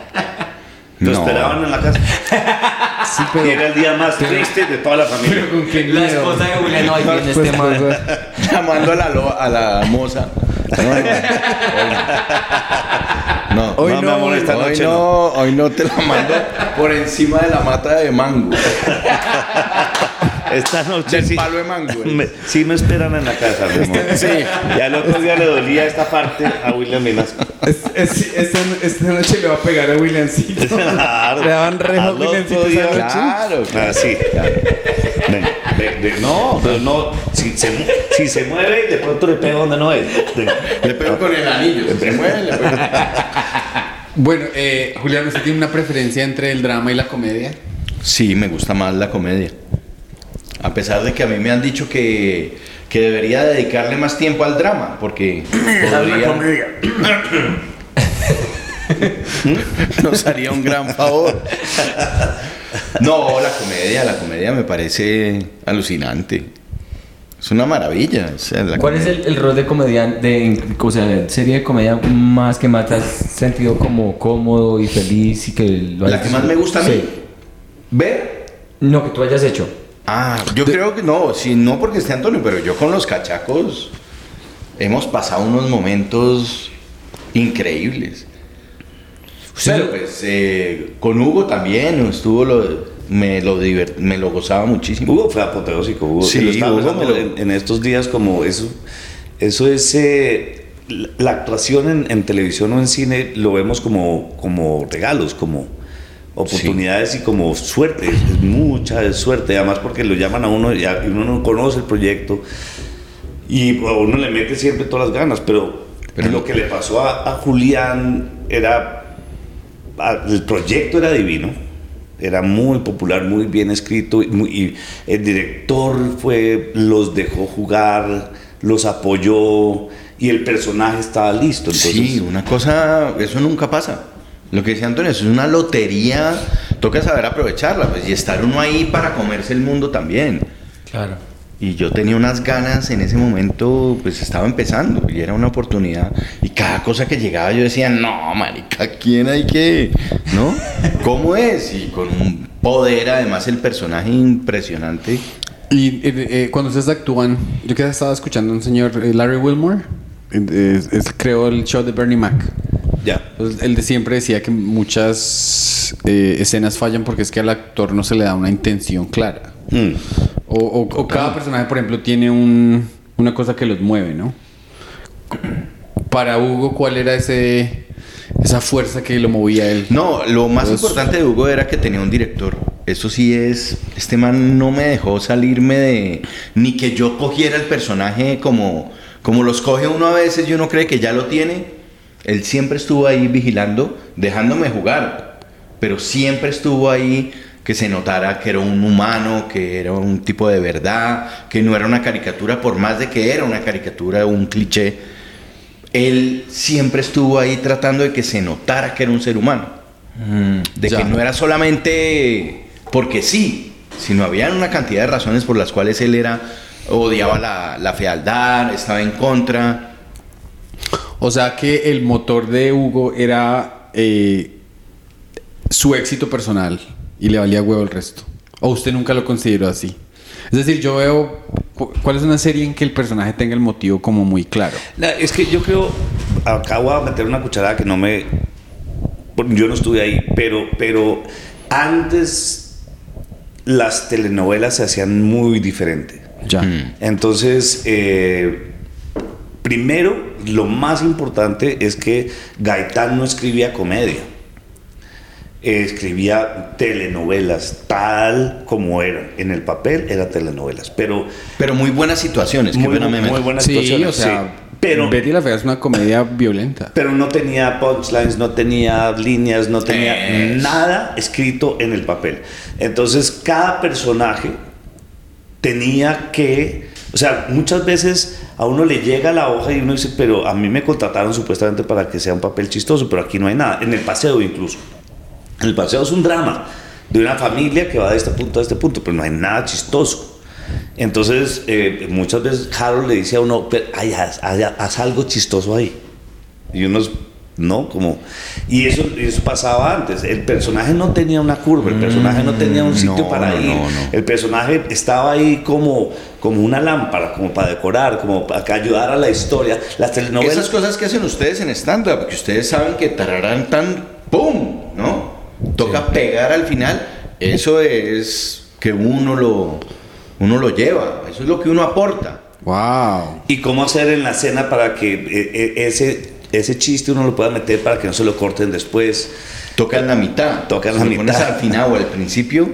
Lo No. esperaban en la casa. Sí, Y era el día más triste de toda la familia. con qué La esposa de Julián, no, ahí viene Pues, este man. pues, Llamando a la, lo- a la moza. No, no. Hoy No, mi no, amor, esta hoy noche no, hoy no te la mando por encima de la mata de mango. Esta noche Del sí, palo de mango. eh. me, sí me esperan en la casa, mi amor. Sí. Y al otro día le dolía esta parte a William Minas. Es- es- esta, esta noche le va a pegar a Williamcito. Claro. Le daban rejo a Williamcito esa noche. Claro, claro. Ah, sí. Ven, ven, ven. no, pero no. Si se, si se mueve, de pronto le pega donde no es. Le pego con el anillo. Si se mueve, le pego. Bueno, eh, Julián, ¿usted tiene una preferencia entre el drama y la comedia? Sí, me gusta más la comedia. A pesar de que a mí me han dicho que, que debería dedicarle más tiempo al drama, porque podría- nos haría un gran favor. No, la comedia, la comedia me parece alucinante. Es una maravilla. o sea, la ¿Cuál es comedia. el, el rol de comediante, de, o sea, serie de comedia más que más te has sentido como cómodo y feliz y que lo La que más me gusta a mí? Sí. ¿Ver? No, que tú hayas hecho. Ah, yo creo que no, sí, no porque esté Antonio, pero yo con los cachacos hemos pasado unos momentos increíbles. Pero pues eh, con Hugo también estuvo lo, me lo divert- me lo gozaba muchísimo. Hugo fue apoteósico. Hugo, Sí, lo estaba Hugo lo- en, en estos días como eso. Eso es... eh, la- la actuación en, en televisión o en cine lo vemos como, como regalos, como oportunidades y como suerte. Es, mucha suerte, además porque lo llaman a uno y, a- uno no conoce el proyecto y a uno le mete siempre todas las ganas, pero, Pero- lo que le pasó a, a Julián era... a- el proyecto era divino. Era muy popular, muy bien escrito y, muy- y el director fue, los dejó jugar, los apoyó y el personaje estaba listo. Entonces, sí, una cosa, eso nunca pasa. Lo que decía Antonio, eso es una lotería, toca saber aprovecharla pues, y estar uno ahí para comerse el mundo también. Claro. Y yo tenía unas ganas en ese momento, pues estaba empezando y era una oportunidad. Y cada cosa que llegaba yo decía, no, marica, ¿quién hay que? ¿No? ¿Cómo es? Y con un poder, además, el personaje impresionante. Y eh, eh, cuando ustedes actúan, yo que estaba escuchando a un señor, eh, Larry Wilmore, eh, es- es- creó el show de Bernie Mac. Ya. Entonces, él de siempre decía que muchas eh, escenas fallan porque es que al actor no se le da una intención clara. Mm. O, o- o cada personaje, por ejemplo, tiene un- una cosa que los mueve, ¿no? Para Hugo, ¿cuál era ese esa fuerza que lo movía a él? No, lo más Pues- importante de Hugo era que tenía un director. Eso sí es, este man no me dejó salirme de, ni que yo cogiera el personaje como, como los coge uno a veces y uno cree que ya lo tiene. Él siempre estuvo ahí vigilando, dejándome jugar, pero siempre estuvo ahí que se notara que era un humano, que era un tipo de verdad, que no era una caricatura, por más de que era una caricatura, un cliché él siempre estuvo ahí tratando de que se notara que era un ser humano. De Ya. que no era solamente porque sí, sino había una cantidad de razones por las cuales él era odiaba la, la fealdad, estaba en contra. O sea que el motor de Hugo era eh, su éxito personal y le valía huevo el resto. ¿O usted nunca lo consideró así? Es decir, yo veo... cu- ¿Cuál es una serie en que el personaje tenga el motivo como muy claro? La- es que yo creo, acá voy a meter una cucharada que no me, yo no estuve ahí, pero, pero antes las telenovelas se hacían muy diferente. Ya. Mm. Entonces, eh, primero, lo más importante es que Gaitán no escribía comedia. Escribía telenovelas tal como eran. En el papel era telenovelas, pero Pero muy buenas situaciones. muy, muy buenas Sí, situaciones. o sea, sí. Pero, Betty la Fea es una comedia violenta. pero no tenía punchlines, no tenía líneas, no tenía Es. nada escrito en el papel. Entonces, cada personaje tenía que, o sea, muchas veces a uno le llega la hoja y uno dice, pero a mí me contrataron supuestamente para que sea un papel chistoso, pero aquí no hay nada, en el paseo incluso. El paseo es un drama de una familia que va de este punto a este punto, pero no hay nada chistoso. Entonces, eh, muchas veces Harold le dice a uno, "Pero, ay, haz, algo chistoso ahí. Y unos, no, como... Y eso, eso pasaba antes. El personaje no tenía una curva, el personaje no tenía un sitio no, para no, ir. no, no. El personaje estaba ahí como, como una lámpara, como para decorar, como para ayudar a la historia. Las telenovelas... Esas cosas que hacen ustedes en stand-up, que ustedes saben que tararán tan ¡pum! ¿No? Toca pegar al final. Eso es que uno lo, uno lo lleva. Eso es lo que uno aporta. Wow. ¿Y cómo hacer en la escena para que eh, eh, ese, ese chiste uno lo pueda meter para que no se lo corten después? Toca en la mitad. Toca en Si la lo pones mitad. al final o al principio.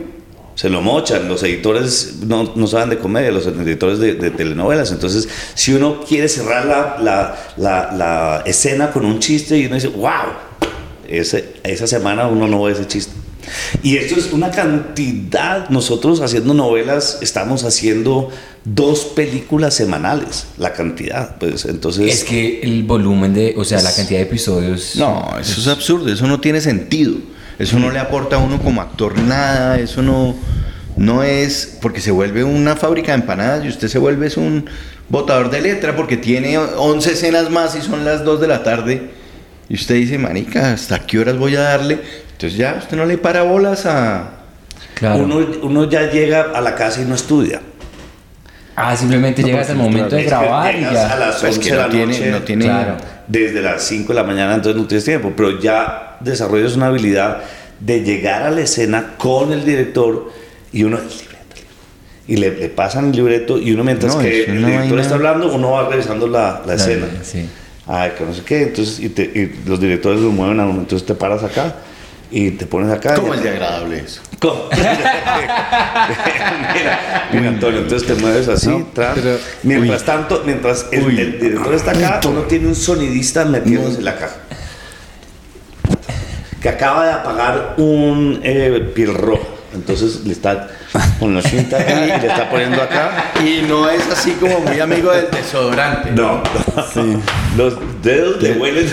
Se lo mochan. Los editores no, no saben de comedia, los editores de, de telenovelas. Entonces, si uno quiere cerrar la, la, la, la escena con un chiste y uno dice, wow, ese, esa semana uno no ve ese chiste. Y esto es una cantidad. Nosotros haciendo novelas estamos haciendo dos películas semanales. La cantidad, pues entonces. Es que el volumen de, o sea, la cantidad de episodios. No, eso es absurdo. Eso no tiene sentido. Eso no le aporta a uno como actor nada. Eso no, no es. Porque se vuelve una fábrica de empanadas y usted se vuelve es un botador de letra porque tiene 11 escenas más y son las 2 de la tarde. Y usted dice, manica, ¿hasta qué horas voy a darle? Entonces ya usted no le para bolas a. Claro. uno, uno ya llega a la casa y no estudia. ah, simplemente No, llegas pues, al momento de Es que grabar y ya. a las Pues 11 que de no la tiene, noche, no tiene. Claro. desde las 5 de la mañana, entonces no tienes tiempo, pero ya desarrollas una habilidad de llegar a la escena con el director y uno el libreto, y le, le pasan el libreto y uno mientras No, que el director está hablando, uno va revisando la, la escena. Sí. Ay, que no sé qué, entonces y, te- y los directores lo mueven a uno, entonces te paras acá y te pones acá. ¿Cómo es de agradable eso? ¿Cómo? mira, mira, Antonio, entonces te mueves así. No, pero- mientras tanto, mientras el, Uy. el director está acá, uno tiene un sonidista metiéndose en la caja. Que acaba de apagar un eh, piel roja. Entonces le está con la cinta y le está poniendo acá. Y no es así como muy amigo del desodorante. No, los dedos le huelen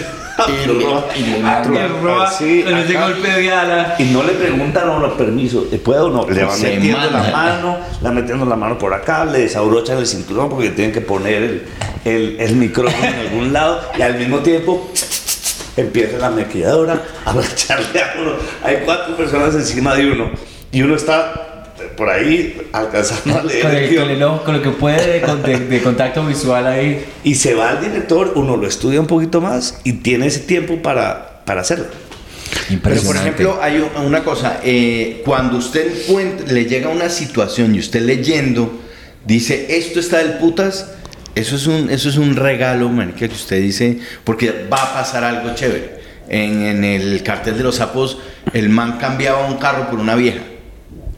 Y- roba sí, con ese acá. golpe de ala. Y no le preguntan a uno permiso, ¿le puedo o no? Le van Se metiendo manda. la mano, le van metiendo la mano por acá, le desabrochan el cinturón porque tienen que poner el, el- el micrófono en algún lado y al mismo tiempo empieza la maquilladora a echarle a uno. Hay cuatro personas encima de uno y uno está por ahí alcanzando a leer Con, el el, guion. con el ojo, con lo que puede de, con- de- de contacto visual ahí. Y se va al director, uno lo estudia un poquito más y tiene ese tiempo para, para hacerlo. Pero por ejemplo, hay una cosa, eh, cuando usted le llega una situación y usted leyendo dice, esto está del putas, eso es un, eso es un regalo, marica, que usted dice, porque va a pasar algo chévere. En, en el cartel de los sapos, el man cambiaba un carro por una vieja.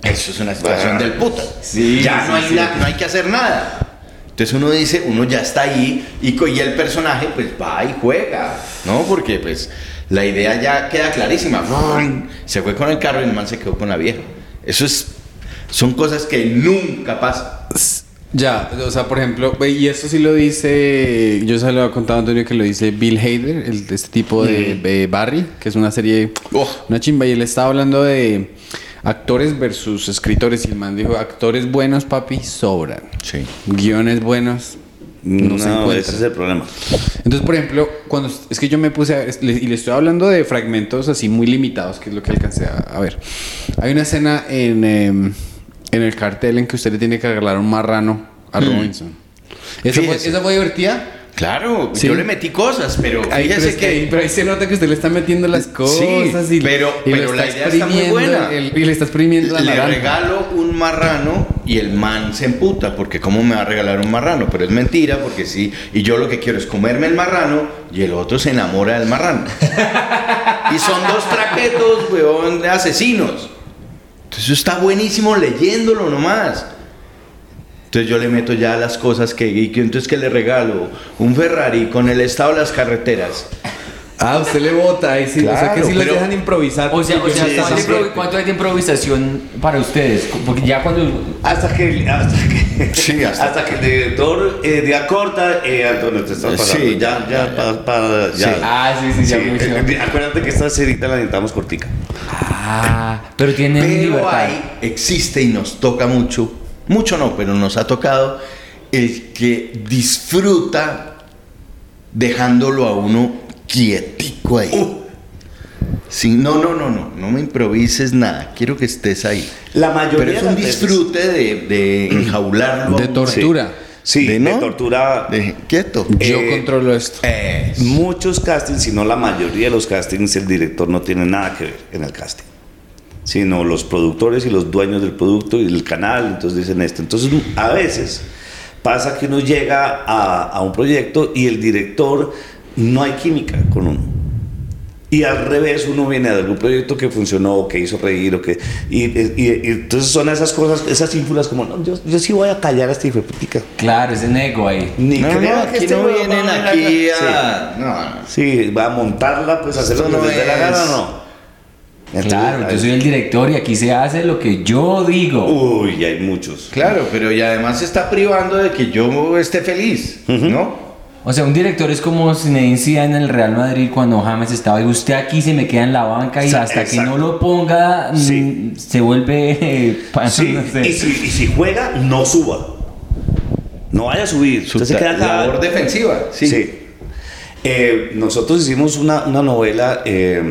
Eso es una situación Ah. del puta. Sí, ya sí, no, hay sí. no hay que hacer nada. Entonces uno dice, uno ya está ahí y, y el personaje pues va y juega, ¿no? Porque pues la idea ya queda clarísima. Se fue con el carro y el man se quedó con la vieja. Eso es, son cosas que nunca pasan. Ya, o sea, por ejemplo, y esto sí lo dice, yo se lo había contado a Antonio que lo dice Bill Hader, el, este tipo de, de Barry, que es una serie, Oh. una chimba, y él estaba hablando de actores versus escritores, y el man dijo, actores buenos, papi, sobran. Sí. Guiones buenos, no, se encuentran. ese es el problema. Entonces, por ejemplo, cuando es que yo me puse a, le- y le estoy hablando de fragmentos así muy limitados, que es lo que alcancé a, a ver. Hay una escena en, em, en el cartel en que usted le tiene que regalar un marrano a Robinson. ¿Esa fue, esa fue divertida? Claro, Sí. yo le metí cosas, pero Ahí, pero, fíjese es que, pero ahí se nota que usted le está metiendo las cosas y, pero- y lo pero la idea está muy buena. el- y le está exprimiendo la Le regalo un marrano y el man se emputa porque cómo me va a regalar un marrano, pero es mentira porque sí, y yo lo que quiero es comerme el marrano y el otro se enamora del marrano. y son dos traquetos, weón, de asesinos. Entonces eso está buenísimo leyéndolo nomás. Entonces yo le meto ya las cosas que, y que entonces que le regalo un Ferrari con el estado de las carreteras. Ah, usted le vota ahí sí, o sea que Claro, sí los pero- dejan improvisar. O sea, o sea, Sí, ¿cuánto, sí, sí. cuánto hay de improvisación para ustedes? Porque ya cuando... Hasta que, hasta que, Sí, hasta- hasta que el director eh, diga corta, eh, Antonio, te estás Sí, pasando. ya, ya, pa- pa- ya. Sí. Ah, sí, sí, ya mucho. eh, Acuérdate que esta cerita la necesitamos cortica. Ah, pero tienen Pero libertad. ahí existe y nos toca mucho, mucho no, pero nos ha tocado el que disfruta dejándolo a uno quietico ahí. Sí, no, no, no, no, no me improvises nada, quiero que estés ahí. La mayoría Pero es de un disfrute de, de enjaularlo. de tortura. Sí, ¿De de, no? tortura. De- quieto. Yo Eh, controlo esto. Es. Muchos castings, si no la mayoría de los castings, el director no tiene nada que ver en el casting. Sino los productores y los dueños del producto y del canal, entonces dicen esto. Entonces, a veces pasa que uno llega a, a un proyecto y el director no hay química con uno. Y al revés, uno viene de algún proyecto que funcionó, o que hizo reír, o que. Y, y- y entonces son esas cosas, esas ínfulas como, no, yo, yo sí voy a callar a este hijo de putica. Claro, ese nego ahí. Ni No, no, aquí este no huevón vienen va a aquí Sí. a... No, no. Sí, va a montarla, pues hacer lo que no les dé la gana es- o no. Claro, yo soy el director y aquí se hace lo que yo digo. Uy, hay muchos. Claro, pero y además se está privando de que yo esté feliz, ¿no? O sea, un director es como Zinedine Zidane en el Real Madrid cuando James estaba y usted aquí se me queda en la banca y Sa- hasta que no lo ponga mm, Sí. se vuelve eh, Sí, no sé. y, si, y si juega, no suba. No vaya a subir. Su Usted se queda acá. labor defensiva, sí. Sí. Eh, nosotros hicimos una, una novela eh,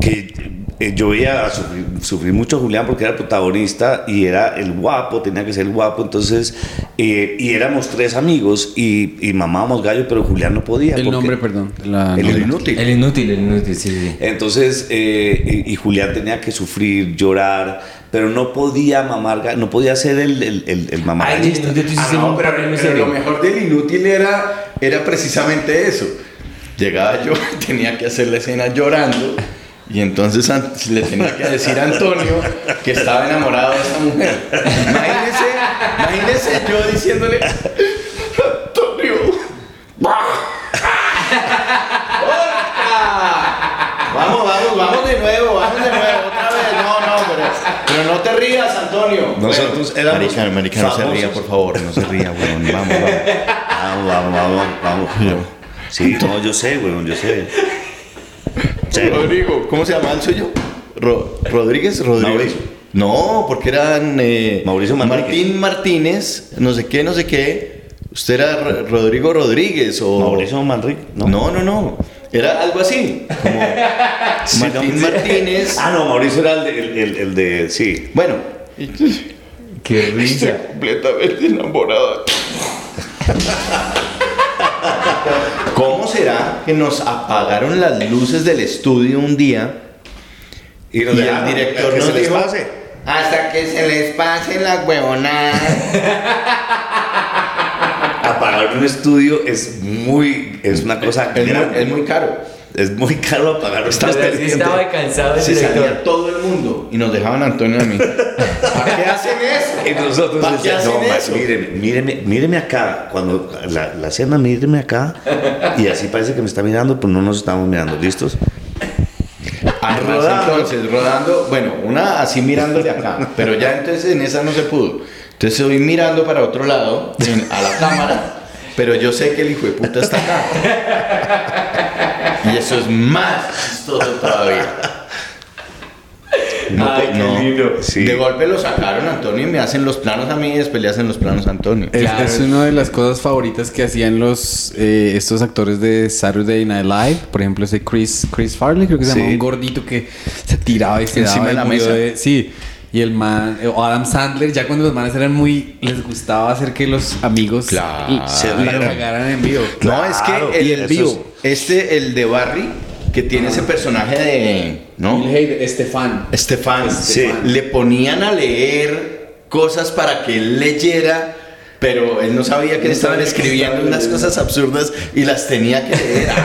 que eh, yo veía a sufrir, sufrir mucho a Julián porque era el protagonista y era el guapo, tenía que ser el guapo. Entonces, eh, y éramos tres amigos y, y mamábamos gallo, pero Julián no podía. El porque- nombre, perdón. la El novela. inútil. El inútil, el inútil, sí, sí. Entonces, eh, y, y Julián tenía que sufrir, llorar, pero no podía mamar, ga- no podía ser el, el, el, el mamar Ay, gallista. inútil, Ah, no, pero, pero lo mejor del inútil era, era precisamente eso. Llegaba yo, tenía que hacer la escena llorando y entonces le tenía que decir a Antonio que estaba enamorado de esa mujer. Imagínese, imagínese yo diciéndole, Antonio, Vamos, vamos, vamos de nuevo, vamos de nuevo, otra vez. No, no, pero, pero no te rías, Antonio. Nosotros Bueno, éramos Marica, marica, no se ría, por favor, no se ría, weón. Vamos, vamos. Vamos, vamos, vamos, vamos. Sí, no, yo sé, weón, yo sé. Sí. Rodrigo, ¿cómo se llama el suyo? Ro- Rodríguez, Rodríguez. Mauricio. No, porque eran eh, Mauricio. Martín Martínez, no sé qué, no sé qué. Usted era R- Rodrigo Rodríguez o Mauricio Manrique, No, no, no. Era algo así, como Martín no, Martínez. Ah, no, Mauricio era el de, el, el- el de sí. Bueno, Qué risa. completamente enamorado. ¿Cómo será que nos apagaron las luces del estudio un día Y, y nos el dejaron director que nos se les dijo, pase. hasta que se les pasen las huevonadas? Apagar un estudio es muy, es una cosa es, muy, grande. es muy caro. Es muy caro O sea, estudio. sí estaba cansado el Se director. salía todo el mundo y nos dejaban a Antonio y a mí. ¿Para qué hacen eso? Y nosotros ¿Para qué decíamos, hacen no, ma, eso? míreme, míreme, míreme acá. Cuando la, la cena, míreme acá. Y así parece que me está mirando, pues no nos estamos mirando. ¿Listos? Además, Rodando. entonces, rodando, bueno, una así mirándole acá, pero ya entonces en esa no se pudo. Entonces estoy mirando para otro lado, en- a la cámara, pero yo sé que el hijo de puta está acá. Y eso es más chistoso todavía. No, Ay, qué lindo. Sí. De golpe lo sacaron Antonio y me hacen los planos a mí y después le hacen los planos a Antonio. Es, Claro. es una de las cosas favoritas que hacían los eh, estos actores de Saturday Night Live. Por ejemplo, ese Chris, Chris Farley, creo que se Sí. llama un gordito que se tiraba y se Encima daba de la mesa. de- sí. Y el man, eh, o Adam Sandler, ya cuando los manes eran muy. Les gustaba hacer que los amigos Claro. se la cagaran en vivo. No, es que el, Y el vivo. es- este, el de Barry, que tiene ese personaje de. ¿No? Estefan. Estefan, Sí. le ponían a leer cosas para que él leyera, pero él no sabía que le estaban escribiendo unas cosas absurdas y las tenía que leer.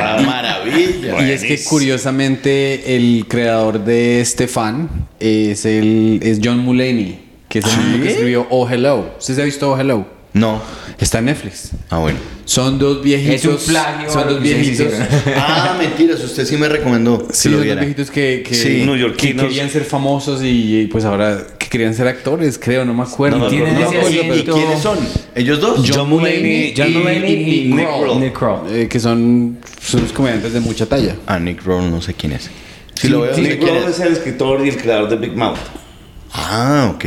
Ah, maravilla. Y es que curiosamente el creador de Stefan es el es John Mulaney, que es el mismo que escribió Oh Hello. ¿Usted se ha visto Oh Hello? No. Está en Netflix. Ah, bueno. Son dos viejitos. Es un plagio a Son dos que viejitos. Ah, mentiras, usted sí me recomendó que Sí, lo son dos viera. viejitos que, que, Sí. que querían ser famosos y, y, pues ahora que querían ser actores, creo, no me acuerdo. No acuerdo. ese ¿Y, quiénes son? ¿Ellos dos? John Mulaney John y- Mulaney y, y Nick Kroll. Kroll. Nick Kroll. Eh, que son, son los comediantes de mucha talla. Ah, Nick Roll, no sé quién es. Si Sí, lo veo, no Nick Kroll es. es el escritor y el creador de Big Mouth. Ah, ok.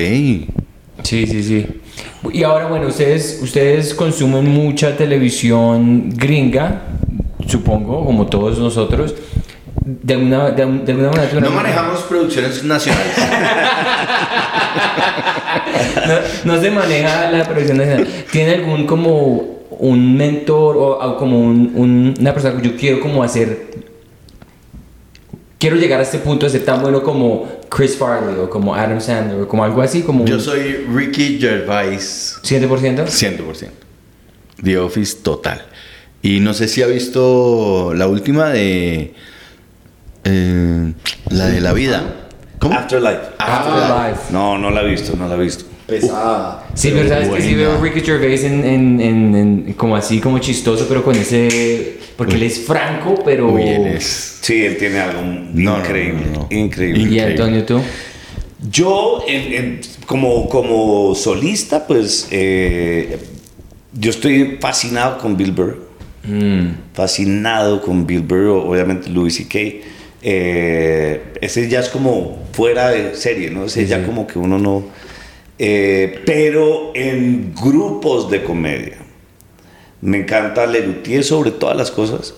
Sí, sí, sí. Y ahora, bueno, ustedes, ustedes consumen mucha televisión gringa, supongo, como todos nosotros. De alguna, de, de alguna manera... No manejamos producciones nacionales. no, no se maneja la producción nacional. ¿Tiene algún como un mentor o, o como un- un- una persona que yo quiero como hacer... Quiero llegar a este punto de ser tan bueno como Chris Farley o como Adam Sandler o como algo así, como Yo un soy Ricky Gervais 7%. 100%. The Office total. Y no sé si ha visto la última de... eh, la de la vida. ¿Cómo? Afterlife. Afterlife. No, no la he visto, no la he visto. Pesada. Sí, pero sabes que sí buena. veo a Ricky Gervais en, en, en, en- como así, como chistoso, pero con ese... Porque él es franco, pero... Uy, él es... Sí, él tiene algo No, increíble. no, no. Increíble. Y Increíble. Antonio, tú. Yo, en- en- como, como solista, pues eh, yo estoy fascinado con Bill Burr. Mm. Fascinado con Bill Burr, o- obviamente Louis C.K. Eh, ese ya es como fuera de serie, ¿no? Ese Sí, ya sí. como que uno no... eh, pero en grupos de comedia. Me encanta Lerutier sobre todas las cosas.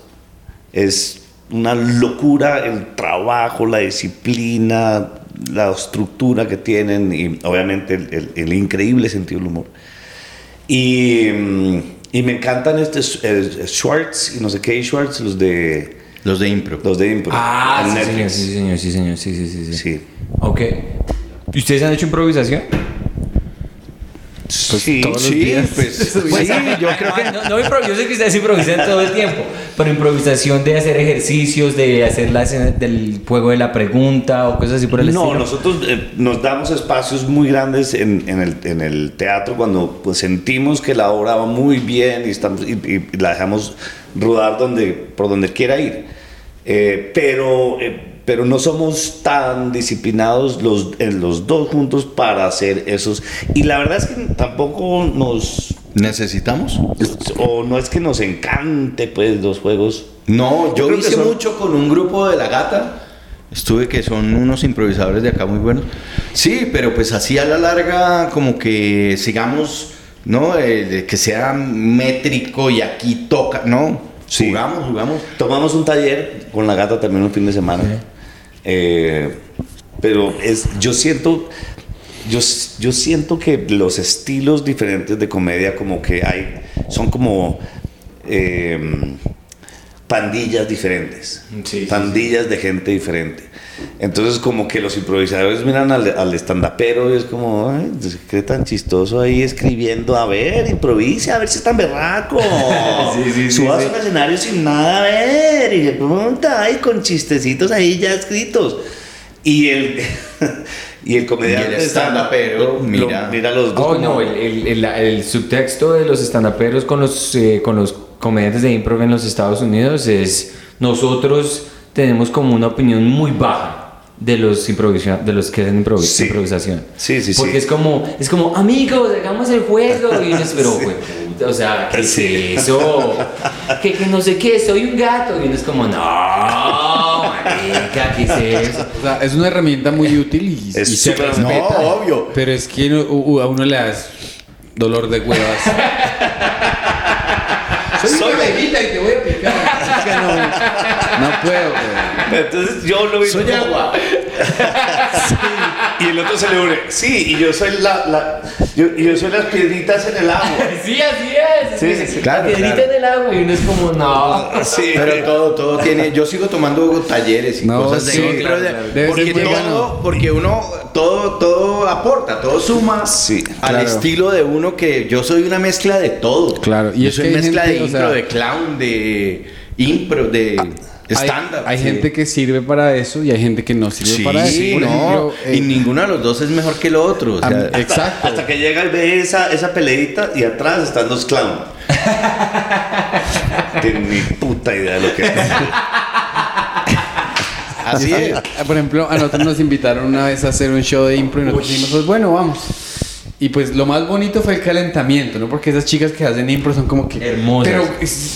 Es una locura el trabajo, la disciplina, la estructura que tienen y obviamente el, el- el increíble sentido del humor. Y, mm, y me encantan este eh, Schwartz y no sé qué Schwartz, los de Los de Impro. los de Impro. Ah, sí, señor, sí, señor, sí, señor, sí, sí, sí, sí. Sí. Ok. ¿Y ustedes han hecho improvisación? Sí, todos los sí, días. pues, Pues, yo creo que... No, no improviso, yo sé que ustedes improvisan todo el tiempo, pero improvisación de hacer ejercicios, de hacer la del juego de la pregunta o cosas así por el no, estilo. nosotros eh, nos damos espacios muy grandes en, en el, en el teatro cuando pues, sentimos que la obra va muy bien y, estamos, y, y la dejamos rodar donde, por donde quiera ir. Eh, pero, eh, pero no somos tan disciplinados los, en los dos juntos para hacer esos. Y la verdad es que tampoco nos... ¿Necesitamos? O no es que nos encante pues los juegos. No, yo, Yo hice son- mucho con un grupo de La Gata. Estuve que son unos improvisadores de acá muy buenos. Sí, pero pues así a la larga como que sigamos, ¿no? Eh, que sea métrico y aquí toca, ¿no? Sí. Jugamos, jugamos. Tomamos un taller con la gata también un fin de semana. Eh, pero es, yo siento, yo, yo siento que los estilos diferentes de comedia como que hay, son como eh, pandillas diferentes, Sí, sí, pandillas de gente diferente. Entonces como que los improvisadores miran al, al estandapero y es como, ay, pues, qué tan chistoso ahí escribiendo, a ver, improvise, a ver si es tan berraco. Sí, sí, sí, Subas sí. un escenario sin nada a ver y de pronto ahí con chistecitos ahí ya escritos. Y el, y el comediante Y el stand-upero, mira. mira los dos Oh, no, el, el, el- el subtexto de los estandaperos con los, eh, con los comediantes de improv en los Estados Unidos es nosotros tenemos como una opinión muy baja de los improvisa- de los que hacen improvi- Sí. improvisación. Sí, sí, sí. Porque es como, es como, amigos, hagamos el juego. Y uno es, pero, güey, puta, o sea, ¿qué Sí. es eso? Que, que no sé qué, soy un gato. Y uno es como, no, marica, ¿qué es eso? O sea, es una herramienta muy útil y, Es y se respeta. No, obvio. Pero es que a uno le das dolor de huevas. Soy bebita y te voy a picar. No, puedo. güey. Entonces yo lo vi. Soy como- agua. Sí, y el otro se le une. Sí, y yo soy la, la yo, y yo soy las piedritas en el agua. Sí, así es. Sí. Claro, La piedrita claro. en el agua y uno es como, no. Sí, Pero todo, todo tiene. Yo sigo tomando talleres y No, cosas de sí, claro, claro. Porque todo, porque uno todo, todo aporta, todo suma Sí, al estilo de uno que yo soy una mezcla de todo. Claro, y yo soy mezcla gente, de o impro, sea- de clown, de impro, de stand-up. hay sí. gente que sirve para eso y hay gente que no sirve Sí, para eso. Por no, ejemplo, y eh, ninguno de los dos es mejor que el otro. o sea, Am- Exacto. Hasta que llega y ve esa, esa peleita y atrás están los clowns. Tienen ni puta idea de lo que es. así es. Por ejemplo, a nosotros nos invitaron una vez a hacer un show de impro y nosotros dijimos, pues bueno, vamos. Y pues lo más bonito fue el calentamiento, ¿no? Porque esas chicas que hacen impro son como que... Hermosas. Pero,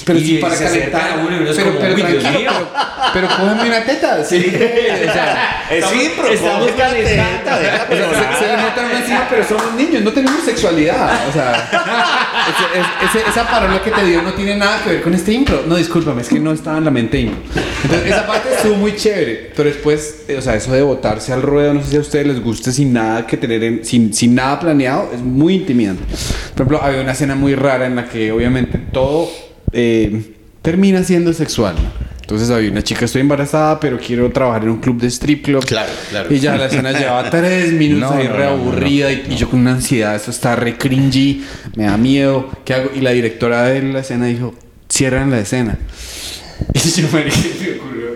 pero sí, para calentar. uno pero, como, pero "Uy, Dios tranquilo, mío". pero, pero cógeme una teta. Sí. o sea, Es impro, estamos coge la calentando. o sea, se, se notan una encima, pero somos niños, no tenemos sexualidad. O sea, esa parola que te dio no tiene nada que ver con este impro. No, discúlpame, es que no estaba en la mente impro. Entonces, esa parte estuvo muy chévere. Pero después, eh, o sea, eso de botarse al ruedo, no sé si a ustedes les guste sin nada que tener, en- sin, sin nada planeado, es muy intimidante. Por ejemplo, había una escena muy rara en la que obviamente todo eh, termina siendo sexual. ¿no? Entonces había una chica, estoy embarazada, pero quiero trabajar en un club de strip club. Claro, claro. Y ya la escena llevaba tres minutos No, ahí no, re no, no, aburrida Y, y yo con una ansiedad, eso está re cringy, me da miedo, ¿qué hago? Y la directora de la escena dijo, cierran la escena. Y yo me, me ocurrió.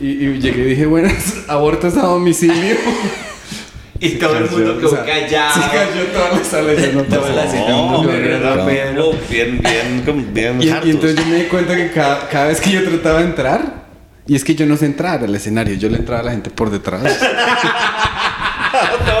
Y, y llegué y dije, buenas, abortos a domicilio. Y todo el mundo O quedó sea, callado. Se cayó toda la sala. Yo no Toda la escena, No, no, bien, bien, como bien Y, y entonces yo me di cuenta que cada, cada vez que yo trataba de entrar, y es que yo no sé entrar al escenario, yo le entraba a la gente por detrás.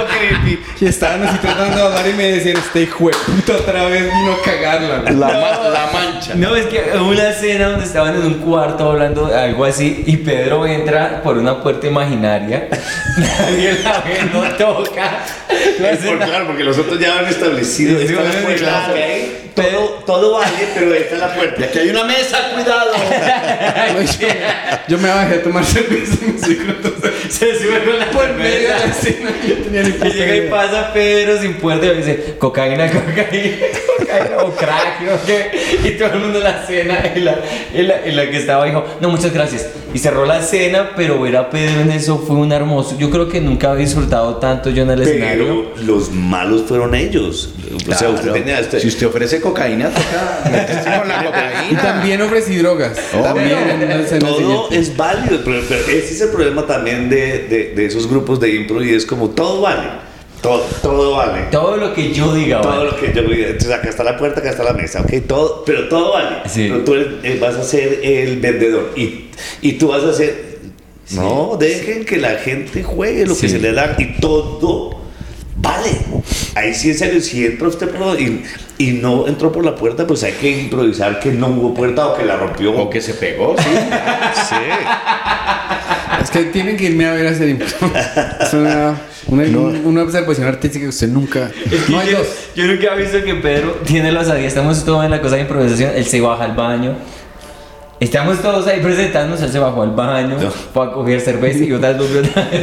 Y estaban así tratando de hablar y me decían, este hijo de puta otra vez vino a cagarla. güey". La, ma- la mancha. No, es que hubo una escena donde estaban en un cuarto hablando de algo así y Pedro entra por una puerta imaginaria. Nadie la ve, no toca. Es por- claro, porque los otros ya han establecido. Sí, esta es la sí, puerta, claro. ok. Todo, todo vale, pero esta es la Y puerta. aquí hay una mesa, cuidado. Yo, me bajé a tomar cerveza y Se sube con la por medio de la escena. Yo tenía ni Y llega y pasa Pedro sin puerta y dice cocaína, cocaína, cocaína o crack, no sé. Y todo el mundo en la cena y la, y la, y la que estaba dijo, no, muchas gracias. Y cerró la cena, pero ver a Pedro en eso fue un hermoso. Yo creo que nunca había disfrutado tanto yo en el escenario. Pero los malos fueron ellos. O sea, usted tenía este. Si usted ofrece cocaína, toca con la cocaína. Y también ofrecí drogas. También una escena Todo siguiente. es válido, pero, pero ese es el problema también de, de, de esos grupos de impro y es como todo vale. Todo, todo vale. Todo lo que yo diga, Todo vale. lo que yo diga. Entonces acá está la puerta, acá está la mesa, ok, todo, pero todo vale. Sí. Pero tú eh, vas a ser el vendedor y, y tú vas a ser. No, dejen que la gente juegue lo que se le da y todo vale. Ahí sí, en serio, si entra usted por, y, y no entró por la puerta, pues hay que improvisar que no hubo puerta o que la rompió. O que se pegó, sí. Sí. Es que tienen que irme a ver a hacer impro. Es una, una, una observación artística que usted nunca. Es que No hay yo, dos. yo nunca he visto que Pedro tiene la osadía. Estamos todos en la cosa de improvisación. Él se baja al baño. Estamos todos ahí presentándonos, él se bajó al baño, No. fue a coger cerveza y otra vez volvió otra vez.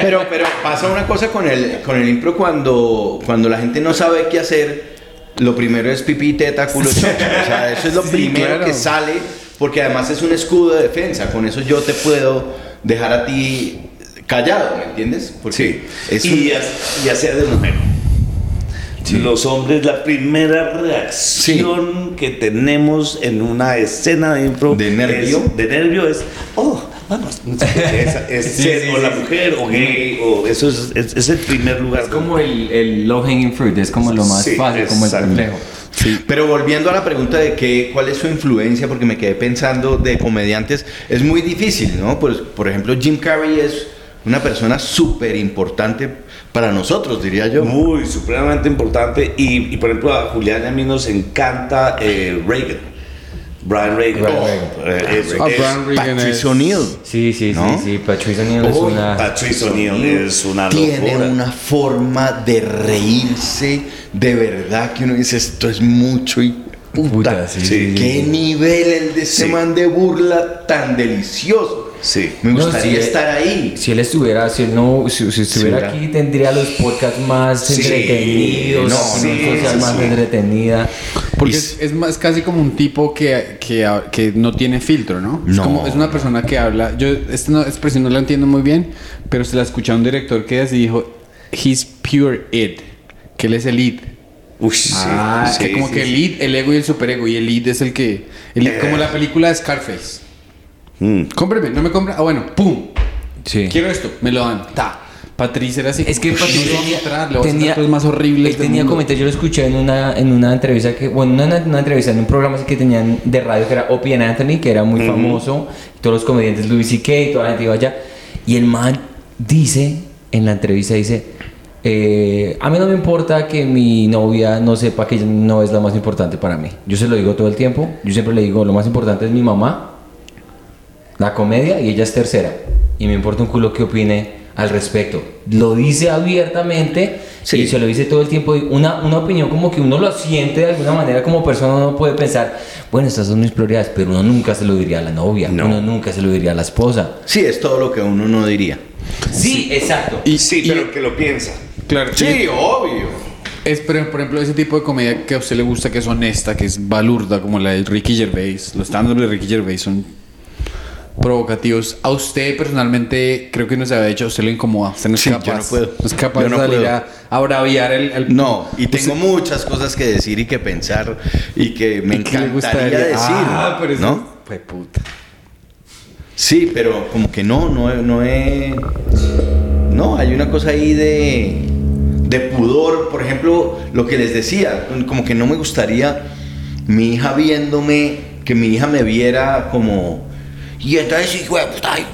Pero, pero pasa una cosa con el, con el impro cuando, cuando la gente no sabe qué hacer. Lo primero es pipí, teta, culo, chocho. O sea, eso es lo Sí, primero claro. que sale, porque además es un escudo de defensa. Con eso yo te puedo dejar a ti callado, ¿me entiendes? Porque es y, un- ya sea de mujer. Los hombres, la primera reacción que tenemos en una escena de impro ¿De nervio? es- de nervio es, oh, vamos, es, es Sí, ser sí, o sí, la sí. mujer o gay, o eso es, es, es el primer lugar. Es como el, el low hanging fruit, es como lo más Sí, fácil, como el complejo. Pero volviendo a la pregunta de qué, cuál es su influencia, porque me quedé pensando de comediantes, es muy difícil, ¿no? Pues, por ejemplo, Jim Carrey es una persona súper importante para nosotros, diría yo. Muy, supremamente importante. Y, y, por ejemplo, a Julián y a mí nos encanta eh, Reagan. Brian Reagan. Brian Oh, Reagan. eh, Ah, es- Brian Reagan Patrice es- O'Neill. Sí, sí, ¿No? sí, sí. Patrice O'Neill es una. Patrice O'Neill es una Tiene locura. una forma de reírse de verdad que uno dice esto es mucho y puta. Puta, sí, sí, Qué nivel el de ese Sí. man de burla tan delicioso. Sí. Me No, gustaría estar ahí. Si él estuviera, si él no, si, si estuviera aquí, tendría los podcasts más Sí, entretenidos, no, sí, más sí. entretenida. Porque es, es más casi como un tipo que, que, que no tiene filtro, ¿no? Es, como, es una persona que habla. Yo esta no, expresión no la entiendo muy bien, pero se la escuché a un director que así dijo: He's pure id. Que él es el id. Uy, sí, Ah, sí, que como sí, que sí. el id, el ego y el superego. Y el id es el que. el id, Eh. Como la película de Scarface. Mm. Cómpreme, no me compra. Ah, bueno, ¡pum! Sí. Quiero esto, me lo dan. Ta. Patricia era así. Es que a tenía, mostrar, le voy a tenía- mostrar cosas más horribles. Él tenía comentarios, yo lo escuché en una, en una entrevista que, bueno, no en una, una entrevista, en un programa así que tenían de radio que era Opie and Anthony, que era muy famoso, todos los comediantes Louis C.K. y toda la gente iba allá. Y el man dice, en la entrevista dice, eh, a mí no me importa que mi novia no sepa que ella no es la más importante para mí. Yo se lo digo todo el tiempo, yo siempre le digo, lo más importante es mi mamá, la comedia y ella es tercera. Y me importa un culo que opine al respecto. Lo dice abiertamente Sí. y se lo dice todo el tiempo. Una, una opinión como que uno lo siente de alguna manera como persona, uno puede pensar, bueno, estas son mis prioridades, pero uno nunca se lo diría a la novia, No. uno nunca se lo diría a la esposa. Sí, es todo lo que uno no diría. Sí, exacto. Y, Sí, y- pero que lo piensa. Claro, y- Sí, obvio. Es, pero, por ejemplo, ese tipo de comedia que a usted le gusta, que es honesta, que es balurda, como la de Ricky Gervais. Los stand de Ricky Gervais son provocativos. A usted personalmente, creo que no se había hecho, a usted le incomoda. Usted no es Sí, yo capaz. no puedo. es capaz Yo no de salir puedo. a, a braviar el, el- No, y tengo muchas cosas que decir y que pensar y que me ¿Y encantaría gustaría? decir. Ah, pero eso ¿no? fue puta. Sí, pero como que no, no, no he... No, hay una cosa ahí de, de pudor. Por ejemplo, lo que les decía, como que no me gustaría mi hija viéndome, que mi hija me viera como... Y entonces, hijo de puta, ay,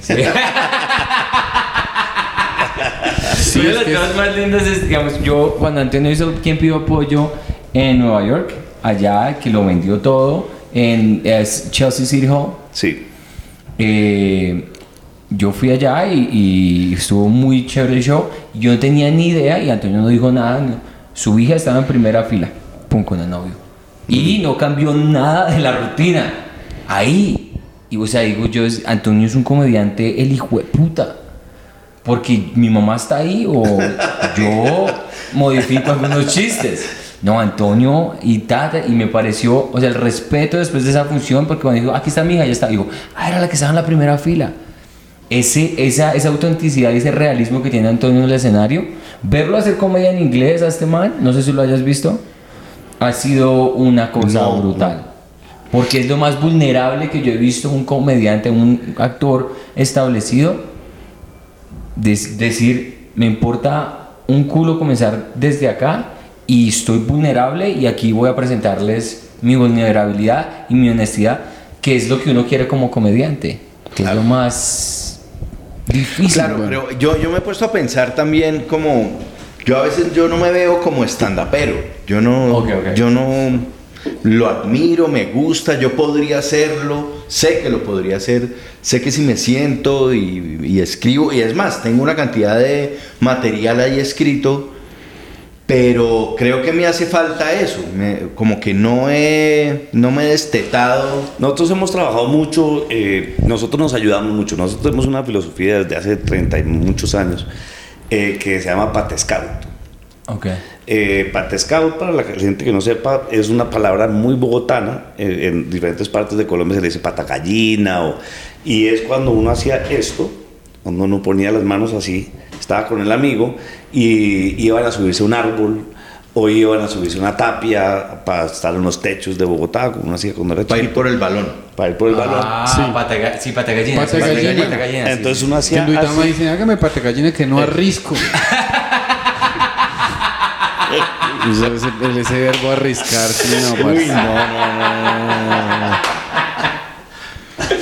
Sí, Una de es las es- cosas más lindas es, digamos, yo cuando Antonio hizo Quien pidió apoyo en Nueva York, allá, que lo vendió todo, en es Chelsea City Hall, Sí. eh, yo fui allá y, y estuvo muy chévere el show. Yo no tenía ni idea y Antonio no dijo nada. no. Su hija estaba en primera fila, pum, con el novio. Y no cambió nada de la rutina. Ahí. Y o sea, digo yo, es- Antonio es un comediante, el hijo de puta. Porque mi mamá está ahí o yo modifico algunos chistes. No, Antonio y tata, y me pareció, o sea, el respeto después de esa función, porque cuando dijo, aquí está mi hija, ya está, digo, ah, era la que estaba en la primera fila. Ese, esa, esa autenticidad y ese realismo que tiene Antonio en el escenario, verlo hacer comedia en inglés a este man, no sé si lo hayas visto, ha sido una cosa No, brutal. Porque es lo más vulnerable que yo he visto un comediante, un actor establecido, des- decir, me importa un culo comenzar desde acá y estoy vulnerable y aquí voy a presentarles mi vulnerabilidad y mi honestidad, que es lo que uno quiere como comediante, que es lo más difícil. Claro, bueno. pero yo, yo me he puesto a pensar también como... Yo a veces yo no me veo como estandapero. Yo no... Ok, ok. Yo no... Lo admiro, me gusta, yo podría hacerlo, sé que lo podría hacer, sé que si me siento y, y escribo, y es más, tengo una cantidad de material ahí escrito pero creo que me hace falta eso, me- como que no, he, no me he destetado. Nosotros hemos trabajado mucho, eh, nosotros nos ayudamos mucho. Nosotros tenemos una filosofía desde hace 30 y muchos años eh, que se llama Pate Scout. Eh, Pate Scout, para la gente que no sepa, es una palabra muy bogotana. eh, en diferentes partes de Colombia se le dice pata gallina. O, y es cuando uno hacía esto, cuando uno ponía las manos así, estaba con el amigo y iban a subirse a un árbol o iban a subirse a una tapia para estar en los techos de Bogotá, como uno hacía cuando era Para ir chiquito, por el balón. para ir por el balón. Ah, Sí. pata, ga- sí, pata gallina. Pata sí, gallina. pata gallina, sí, Entonces uno hacía en Duitama dicen, hágame pate gallina que no arrisco. Ese, ese- ese verbo arriscar, sí, no, parce. Uy, no, no, no,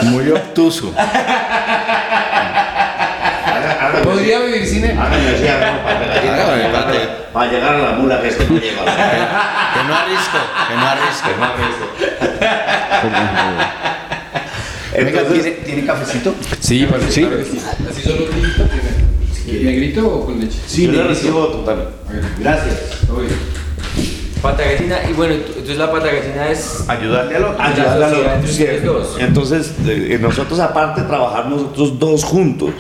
no. Muy obtuso. Podría vivir sin él. Para llegar- Para llegar a la mula que este no llega. Que no arrisco, que no arrisco. Venga, Entonces- ¿tiene, ¿tiene cafecito? Sí, Sí. que. Así solo primero. ¿Negrito o con leche? Yo le recibo total. Gracias. Pata gallina, y bueno, entonces la pata gallina es. Ayudarle al otro. Ayudarle a los dos. Entonces, eh, nosotros aparte de trabajar nosotros dos juntos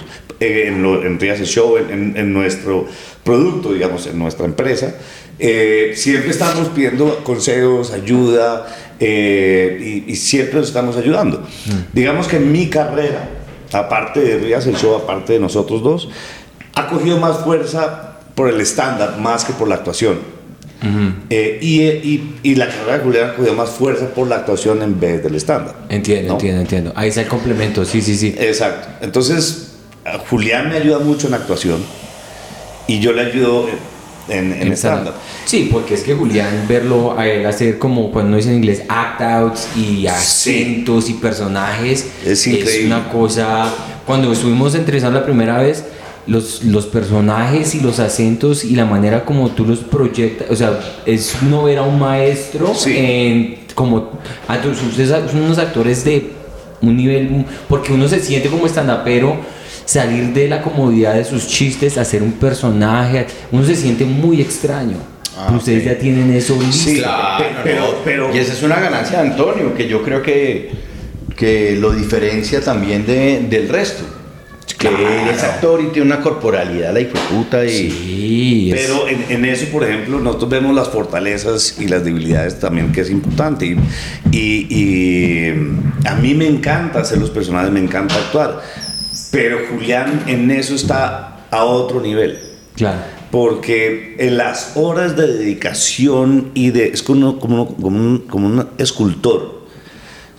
eh, en, lo, en Rías el Show, en, en- en nuestro producto, digamos, en nuestra empresa, eh, siempre estamos pidiendo consejos, ayuda eh, y, y siempre nos estamos ayudando. Digamos que mi carrera, aparte de Rías el Show, aparte de nosotros dos, ha cogido más fuerza por el estándar más que por la actuación. Eh, y, y- y la carrera de Julián cogió más fuerza por la actuación en vez del estándar. Entiendo, ¿no? entiendo, entiendo. Ahí está el complemento, sí, sí, sí. Exacto. Entonces, a Julián me ayuda mucho en actuación y yo le ayudo en, en, en estándar. Sí, porque es que Julián, verlo a él hacer como cuando dice en inglés act outs y acentos y personajes Es increíble. una cosa. Cuando estuvimos entrevistando la primera vez, los, los personajes y los acentos y la manera como tú los proyectas, o sea, es uno ver a un maestro Sí. en como. ah, tú- Ustedes son unos actores de un nivel. Porque uno se siente como estandapero salir de la comodidad de sus chistes, hacer un personaje, uno se siente muy extraño. Ah, Ustedes ya tienen eso listo. Sí, Claro, pe- pero, no. pero Y esa es una ganancia de Antonio, que yo creo que, que lo diferencia también de- del resto. Que es actor y tiene una corporalidad, la puta, y... Sí, es- Pero en, en eso, por ejemplo, nosotros vemos las fortalezas y las debilidades también, que es importante. Y, y- y, a mí me encanta hacer los personajes, me encanta actuar. Pero Julián en eso está a otro nivel. claro. Porque en las horas de dedicación y de. Es como, uno- como, uno- como un, como un escultor.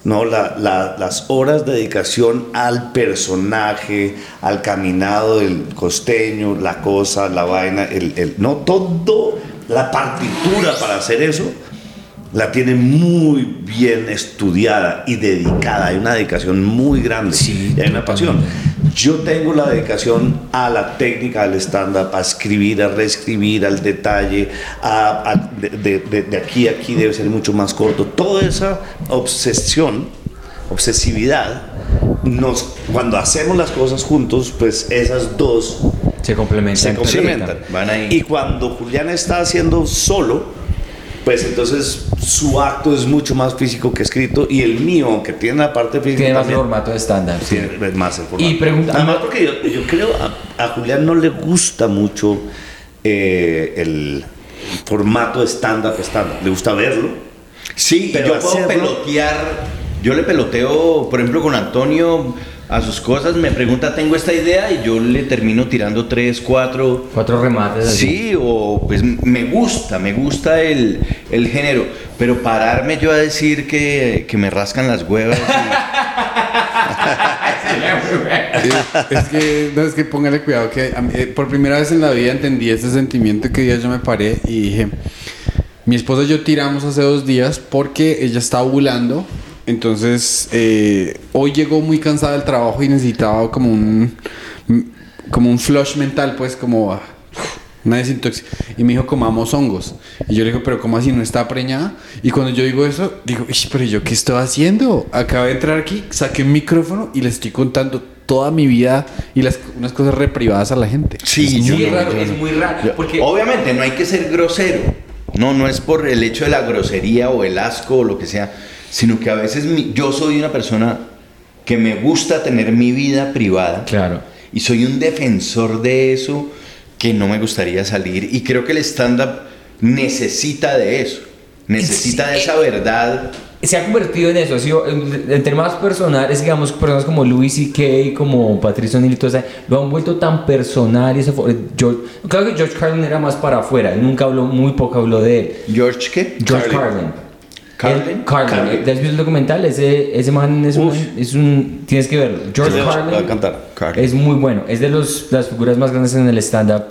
¿No? La- la- las horas de dedicación al personaje, al caminado del costeño, la cosa, la vaina, el, el- no todo, la partitura para hacer eso, la tiene muy bien estudiada y dedicada. Hay una dedicación muy grande Sí, y hay una pasión. Yo tengo la dedicación a la técnica del stand-up, a escribir, a reescribir, al detalle, a, a- de, de- de- de aquí a aquí debe ser mucho más corto. Toda esa obsesión, obsesividad, nos, cuando hacemos las cosas juntos, pues esas dos Se complementan. se complementan. Van ahí. Y cuando Julián está haciendo solo, pues entonces su acto es mucho más físico que escrito y el mío, aunque tiene la parte física, Tiene más formato estándar. sí. tiene más el formato. Y pregunta- Además, porque yo, yo creo a, a Julián no le gusta mucho eh, el formato de stand-up, stand-up. Le gusta verlo. Sí, Pero yo puedo hacerlo- pelotear. Yo le peloteo, por ejemplo, con Antonio a sus cosas. Me pregunta, tengo esta idea y yo le termino tirando tres, cuatro. Cuatro remates. así. Sí, o pues me gusta, me gusta el, el género. Pero pararme yo a decir que, que me rascan las huevas. Es que, no, es que póngale cuidado que mí, eh, por primera vez en la vida entendí ese sentimiento que día yo me paré y dije, mi esposa y yo tiramos hace dos días porque ella está ovulando, entonces eh, hoy llegó muy cansada del trabajo y necesitaba como un, como un flush mental, pues como ah, una desintoxicación. Y me dijo, comamos hongos. Y yo le digo, pero ¿cómo así no está preñada? Y cuando yo digo eso, digo, "Ish, pero ¿yo qué estoy haciendo? Acabé de entrar aquí, saqué un micrófono y le estoy contando toda mi vida y las, unas cosas reprivadas a la gente. Sí, Es yo muy no, raro, yo es muy raro, Yo- porque- Obviamente no hay que ser grosero. No, no es por el hecho de la grosería o el asco o lo que sea, sino que a veces mi- yo soy una persona que me gusta tener mi vida privada. Claro. Y soy un defensor de eso que no me gustaría salir. Y creo que el stand-up necesita de eso. Necesita de esa verdad. se ha convertido en eso, ha sido en- entre más personales, digamos, personas como Louis C.K., como Patricio O'Neill y todo eso, lo han vuelto tan personal y eso fue, George, claro que George Carlin era más para afuera, él nunca habló, muy poco habló de él. George, ¿qué? George Carlin. Carlin. Él- Carlin. Carlin. ¿Te has visto el documental? Ese, ese man es un, es un... Tienes que verlo. George Voy a Carlin cantar. Carlin. es muy bueno. Es de los, las figuras más grandes en el stand-up.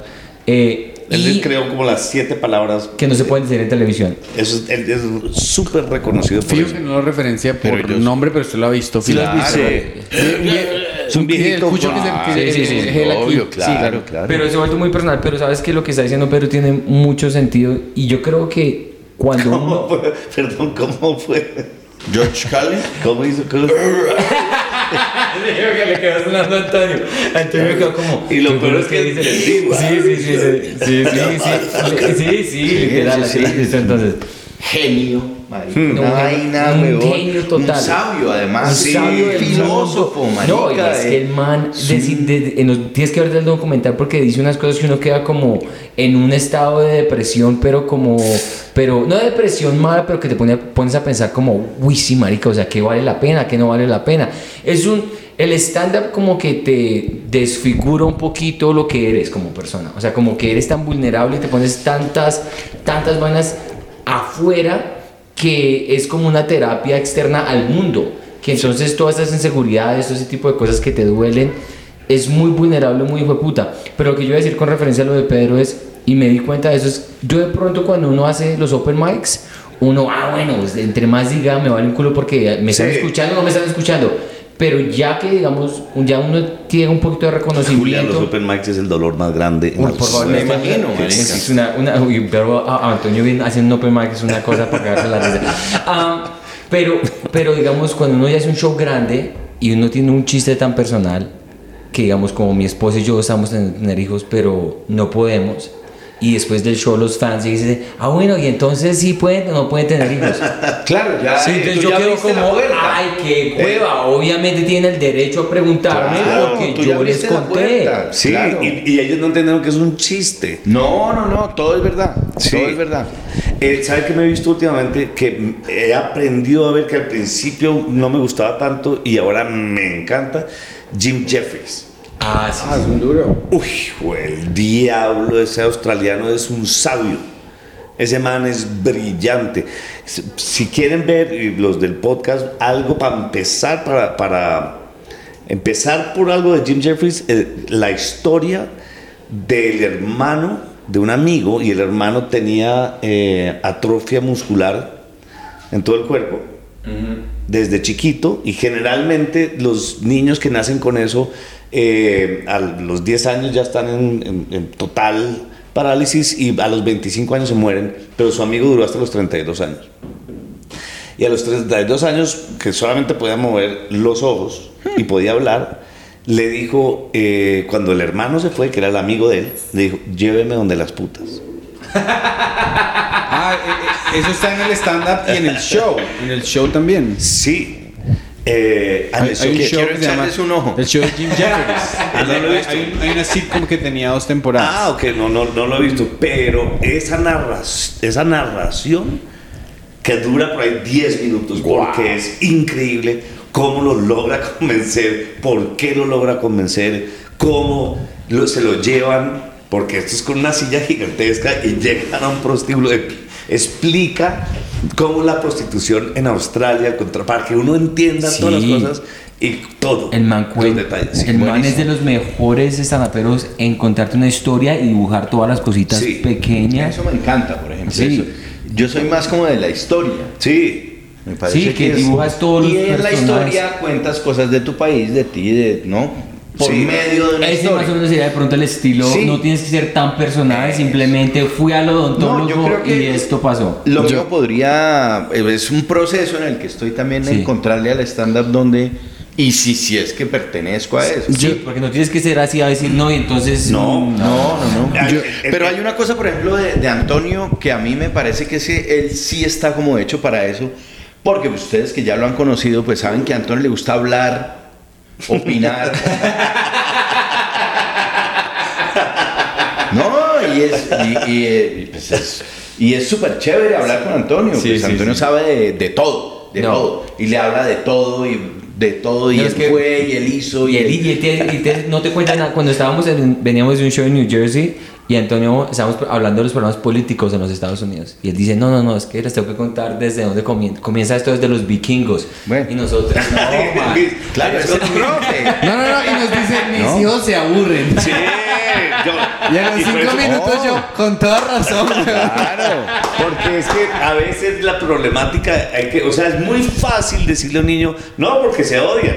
eh, Él creó como las siete palabras. que no se pueden decir en televisión. Eso es, él es súper reconocido eso. que no lo referencia por Pero nombre, pero usted lo ha visto. Sí, lo has visto. Es un viejito. Escucho que se sí, es. Obvio, Sí, claro, claro. Pero se ha vuelto muy personal. Pero sabes que lo que está diciendo Pedro tiene mucho sentido. Y yo creo que cuando ¿Cómo uno... fue? Perdón, ¿cómo fue? George Carlin. ¿Cómo hizo? ¿Cómo- que le quedó sonando a Antonio. Antonio quedó como. Y lo ¿qué peor es que dice? Sí, sí, sí. Sí, sí, sí. Sí, sí, sí, literal. sí, así Entonces. Genio. marica, Una vaina, un genio total. Un sabio, además. Un sí, sabio del filósofo, marica. No, y es que el eh. man, deci- de- de- en los- tienes que ver el documental porque dice unas cosas que uno queda como en un estado de depresión, pero como, pero no de depresión mala, pero que te pone, pones a pensar como, uy, sí, marica, o sea, ¿qué vale la pena? ¿Qué no vale la pena? Es un, el stand-up como que te desfigura un poquito lo que eres como persona, o sea, como que eres tan vulnerable y te pones tantas, tantas vainas afuera que es como una terapia externa al mundo, que entonces todas esas inseguridades, todo ese tipo de cosas que te duelen, es muy vulnerable, muy hijo de puta. Pero lo que yo voy a decir con referencia a lo de Pedro es, y me di cuenta de eso, es, yo de pronto cuando uno hace los open mics, uno, ah, bueno, pues, entre más diga, me vale un culo porque me están Sí. escuchando o no me están escuchando. Pero ya que, digamos, ya uno tiene un poquito de Julián, reconocimiento... los open mics es el dolor más grande. Uy, por favor, Me imagino, Es, una, una, uy, pero a, a Antonio viene haciendo un open mic es una cosa para cagarse la risa. Ah, pero, pero digamos, cuando uno ya hace un show grande y uno tiene un chiste tan personal, que digamos, como mi esposa y yo estamos en tener hijos, pero no podemos. Y después del show los fans dicen, ah, bueno, y entonces sí pueden o no pueden tener hijos. Claro, ya. Sí, eh, entonces yo ya quedo como, ay, qué hueva. Obviamente tiene el derecho a preguntarme Claro, porque yo les conté. Sí, Claro. y, y ellos no entendieron que es un chiste. No, no, no, todo es verdad. Sí. Todo es verdad. Eh, ¿Sabe qué me he visto últimamente? Que he aprendido a ver que al principio no me gustaba tanto y ahora me encanta. Jim Jeffries. Ah, sí. Ah, es un duro. Uy, el diablo, ese australiano es un sabio. Ese man es brillante. Si- quieren ver los del podcast algo para empezar, para, para empezar por algo de Jim Jeffries, eh, la historia del hermano de un amigo y el hermano tenía eh, atrofia muscular en todo el cuerpo desde chiquito y generalmente los niños que nacen con eso eh, a los 10 años ya están en, en- en total parálisis y a los 25 años se mueren, pero su amigo duró hasta los 32 años. Y a los 32 años, que solamente podía mover los ojos y podía hablar, le dijo, eh, cuando el hermano se fue, que era el amigo de él, le dijo, lléveme donde las putas. Ah, eh, eh, eso está en el stand-up y en el show. En el show también. Sí. Eh, Hay, un show que se llama un ojo. El show de Jim Jeffries. Ah, no hay, una sitcom que tenía dos temporadas. Ah, ok, no, no, no lo he visto. Pero esa, narra esa narración que dura por ahí 10 minutos, porque es increíble cómo lo logra convencer, por qué lo logra convencer, cómo lo- se lo llevan, porque esto es con una silla gigantesca y llegan a un prostíbulo. de- explica cómo la prostitución en Australia, contra, para que uno entienda todas las cosas y todo. El man, los detalles. Sí, el man es de los mejores estandaperos en contarte una historia y dibujar todas las cositas Sí. pequeñas. Eso me encanta, por ejemplo. Sí. Eso. Yo soy más como de la historia. Sí, Me parece Sí, que es- dibujas todos y en la historia cuentas cosas de tu país, de ti, de no por Sí. medio de una Ese historia. más o menos sería de pronto el estilo, Sí. no tienes que ser tan personal, simplemente fui al odontólogo No, yo y esto pasó. Lo mío podría, eh, es un proceso en el que estoy también Sí. encontrarle al stand-up donde Y si, si es que pertenezco a eso. Sí, porque no tienes que ser así a decir no y entonces. No, mm, No, no, no. Yo- pero hay una cosa, por ejemplo, de, de Antonio que a mí me parece que ese, él sí está como hecho para eso. Porque ustedes que ya lo han conocido, pues saben que a Antonio le gusta hablar, opinar. no, y es y, y, eh, pues, es y es súper chévere hablar con Antonio. Sí, pues sí, Antonio sí. sabe de, de todo, de No. todo. Y le habla de todo y de todo. Y No, él es que- fue y él hizo. Y él, y él te- y te- no te cuenta nada. Cuando estábamos en, veníamos de un show en New Jersey y Antonio estábamos hablando de los problemas políticos en los Estados Unidos. Y él dice, no, no, no, es que les tengo que contar desde dónde comien- comienza esto desde los vikingos. Bueno. Y nosotros, no, man. Claro, es el profe. No, no, no, y nos dice, mis ¿No? hijos se aburren. Sí, yo. Y a los y cinco eso- minutos yo, con toda razón. Claro. Porque es que a veces la problemática, hay que, o sea, es muy fácil decirle a un niño, no, porque se odian.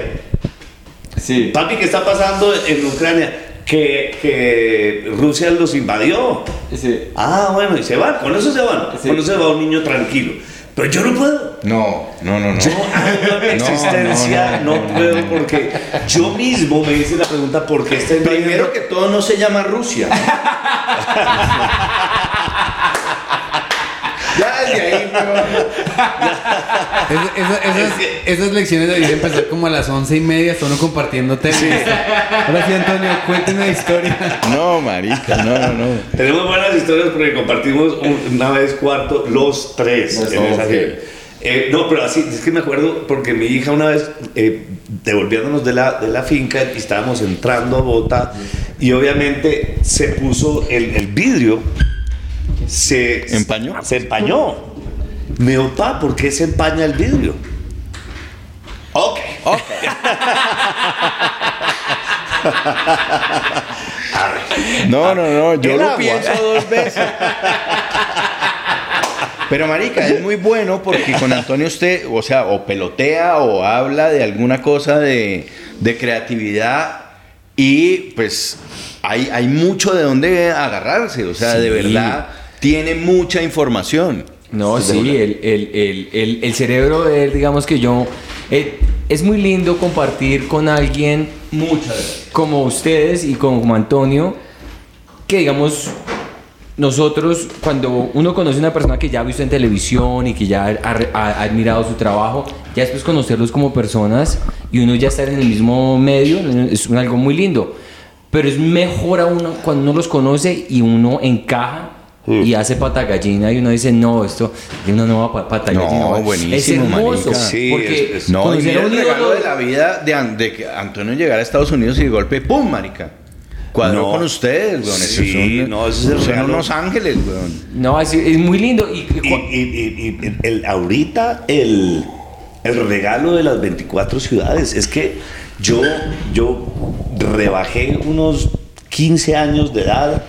Sí. Papi, ¿qué está pasando en Ucrania? Que, que Rusia los invadió. Sí. Ah, bueno, y se van, con eso se van. Sí. Con eso se va un niño tranquilo. Pero yo no puedo. No, no, no, no. Yo amo mi No, existencia, no, no, no, puedo no, no. porque yo mismo me hice la pregunta ¿por qué está invadiendo? Primero que todo no se llama Rusia. ya desde ahí. Es- esa- esas, esas lecciones deberían empezar como a las once y media, uno compartiendo temas. Ahora sí, Antonio, cuénteme la historia. No, marica, no, no, no. Tenemos buenas historias porque compartimos un- una vez cuarto los tres. En esa. Eh, no, pero así, es que me acuerdo porque mi hija una vez, eh, devolviéndonos de la, de la finca, y estábamos entrando a Bogotá, y obviamente se puso el, el vidrio, se ¿Empañó? Se empañó. Me dijo, pa, ¿por qué se empaña el vidrio? Ok. No, no, no, yo lo agua. pienso dos veces. Pero marica, es muy bueno porque con Antonio usted, o sea, o pelotea o habla de alguna cosa de, de creatividad y pues hay, hay mucho de dónde agarrarse, o sea, de verdad tiene mucha información. No, sí, el, el, el, el, el cerebro de él, digamos que yo... eh, es muy lindo compartir con alguien como ustedes y como Antonio, que digamos, nosotros cuando uno conoce a una persona que ya ha visto en televisión y que ya ha, ha- ha admirado su trabajo, ya después conocerlos como personas y uno ya estar en el mismo medio es un- algo muy lindo. Pero es mejor a uno cuando uno los conoce y uno encaja y hace pata gallina y uno dice, no, esto es una nueva pa- pata No, gallina. buenísimo, Es hermoso. marica. Sí, porque es- es- No, y a el un regalo ídolo- de la vida de, que Antonio llegara a Estados Unidos y de golpe, ¡pum, marica! Cuadró No. con ustedes, weón. Sí, son, no, ese es el son regalo. unos ángeles, weón. No, es, es muy lindo. Y, y- Y, y- y- y el, ahorita el, el regalo de las 24 ciudades es que yo, yo rebajé unos 15 años de edad,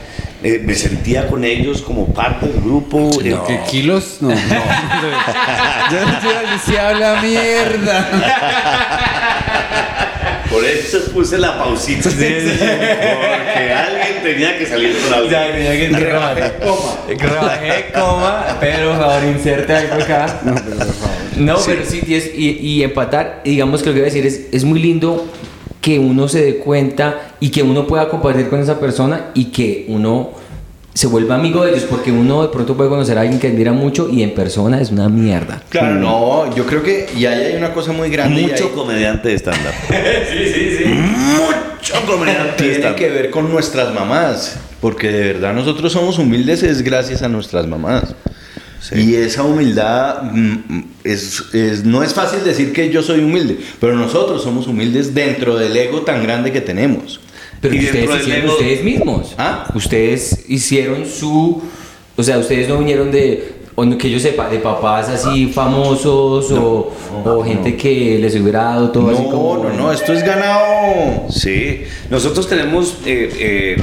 eh, me sentía con ellos como parte del grupo. eh, ¿Qué kilos? No, no. yo, yo sí habla mierda. Por eso puse la pausita. Porque alguien tenía que salir con algo. Ya, tenía que rebajé coma. Rebajé coma, pero por favor, inserte algo acá. No, pero por favor. No, pero sí, y, es- y, y empatar, digamos que lo que voy a decir es, es muy lindo que uno se dé cuenta y que uno pueda compartir con esa persona y que uno se vuelva amigo de ellos, porque uno de pronto puede conocer a alguien que admira mucho y en persona es una mierda. Claro, no, yo creo que y ahí hay una cosa muy grande. Mucho comediante de stand-up. sí, sí, sí. Mucho comediante de tiene que ver con nuestras mamás, porque de verdad nosotros somos humildes es gracias a nuestras mamás. Y esa humildad mm, es, es- no es fácil decir que yo soy humilde, pero nosotros somos humildes dentro del ego tan grande que tenemos. Pero Y ustedes hicieron ego- ustedes mismos. ¿Ah? Ustedes hicieron su. O sea, ustedes no vinieron de. o que yo sepa, de papás así famosos o, o gente que les hubiera dado todo así No, no, no, esto es ganado. Sí, nosotros tenemos eh, eh,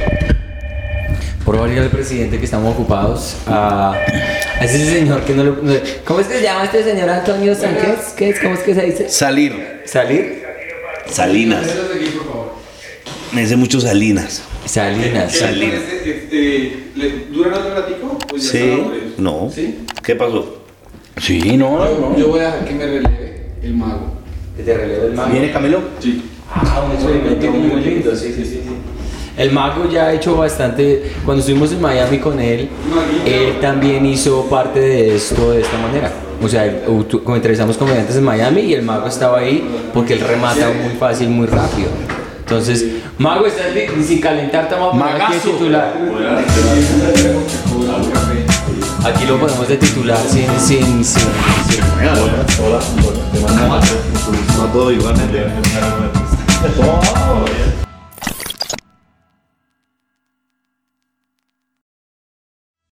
Por favor, al presidente que estamos ocupados. A, a ese señor que no lo. no- ¿Cómo es que se llama este señor Antonio Sánchez? ¿Qué es? ¿Cómo es que se dice? Salir. ¿Salir? Salinas. Me dice mucho Salinas. Salinas. Salinas. ¿Duran otro ratico? Pues Sí. No. ¿Qué pasó? Sí, no, no. Yo voy a dejar que me releve el mago. Que te relevo el mago. ¿Viene Camilo? Ah, un experimento muy lindo, sí, sí, sí. sí. El mago ya ha hecho bastante. Cuando estuvimos en Miami con él, él también hizo parte de esto de esta manera. O sea, él- como entrevistamos comediantes en Miami y el mago estaba ahí porque él remata muy fácil, muy rápido. Entonces, mago, estás li- sin calentar, te a poner aquí de titular. Aquí lo ponemos de titular sin. sin, sin, sin- No todo igualmente.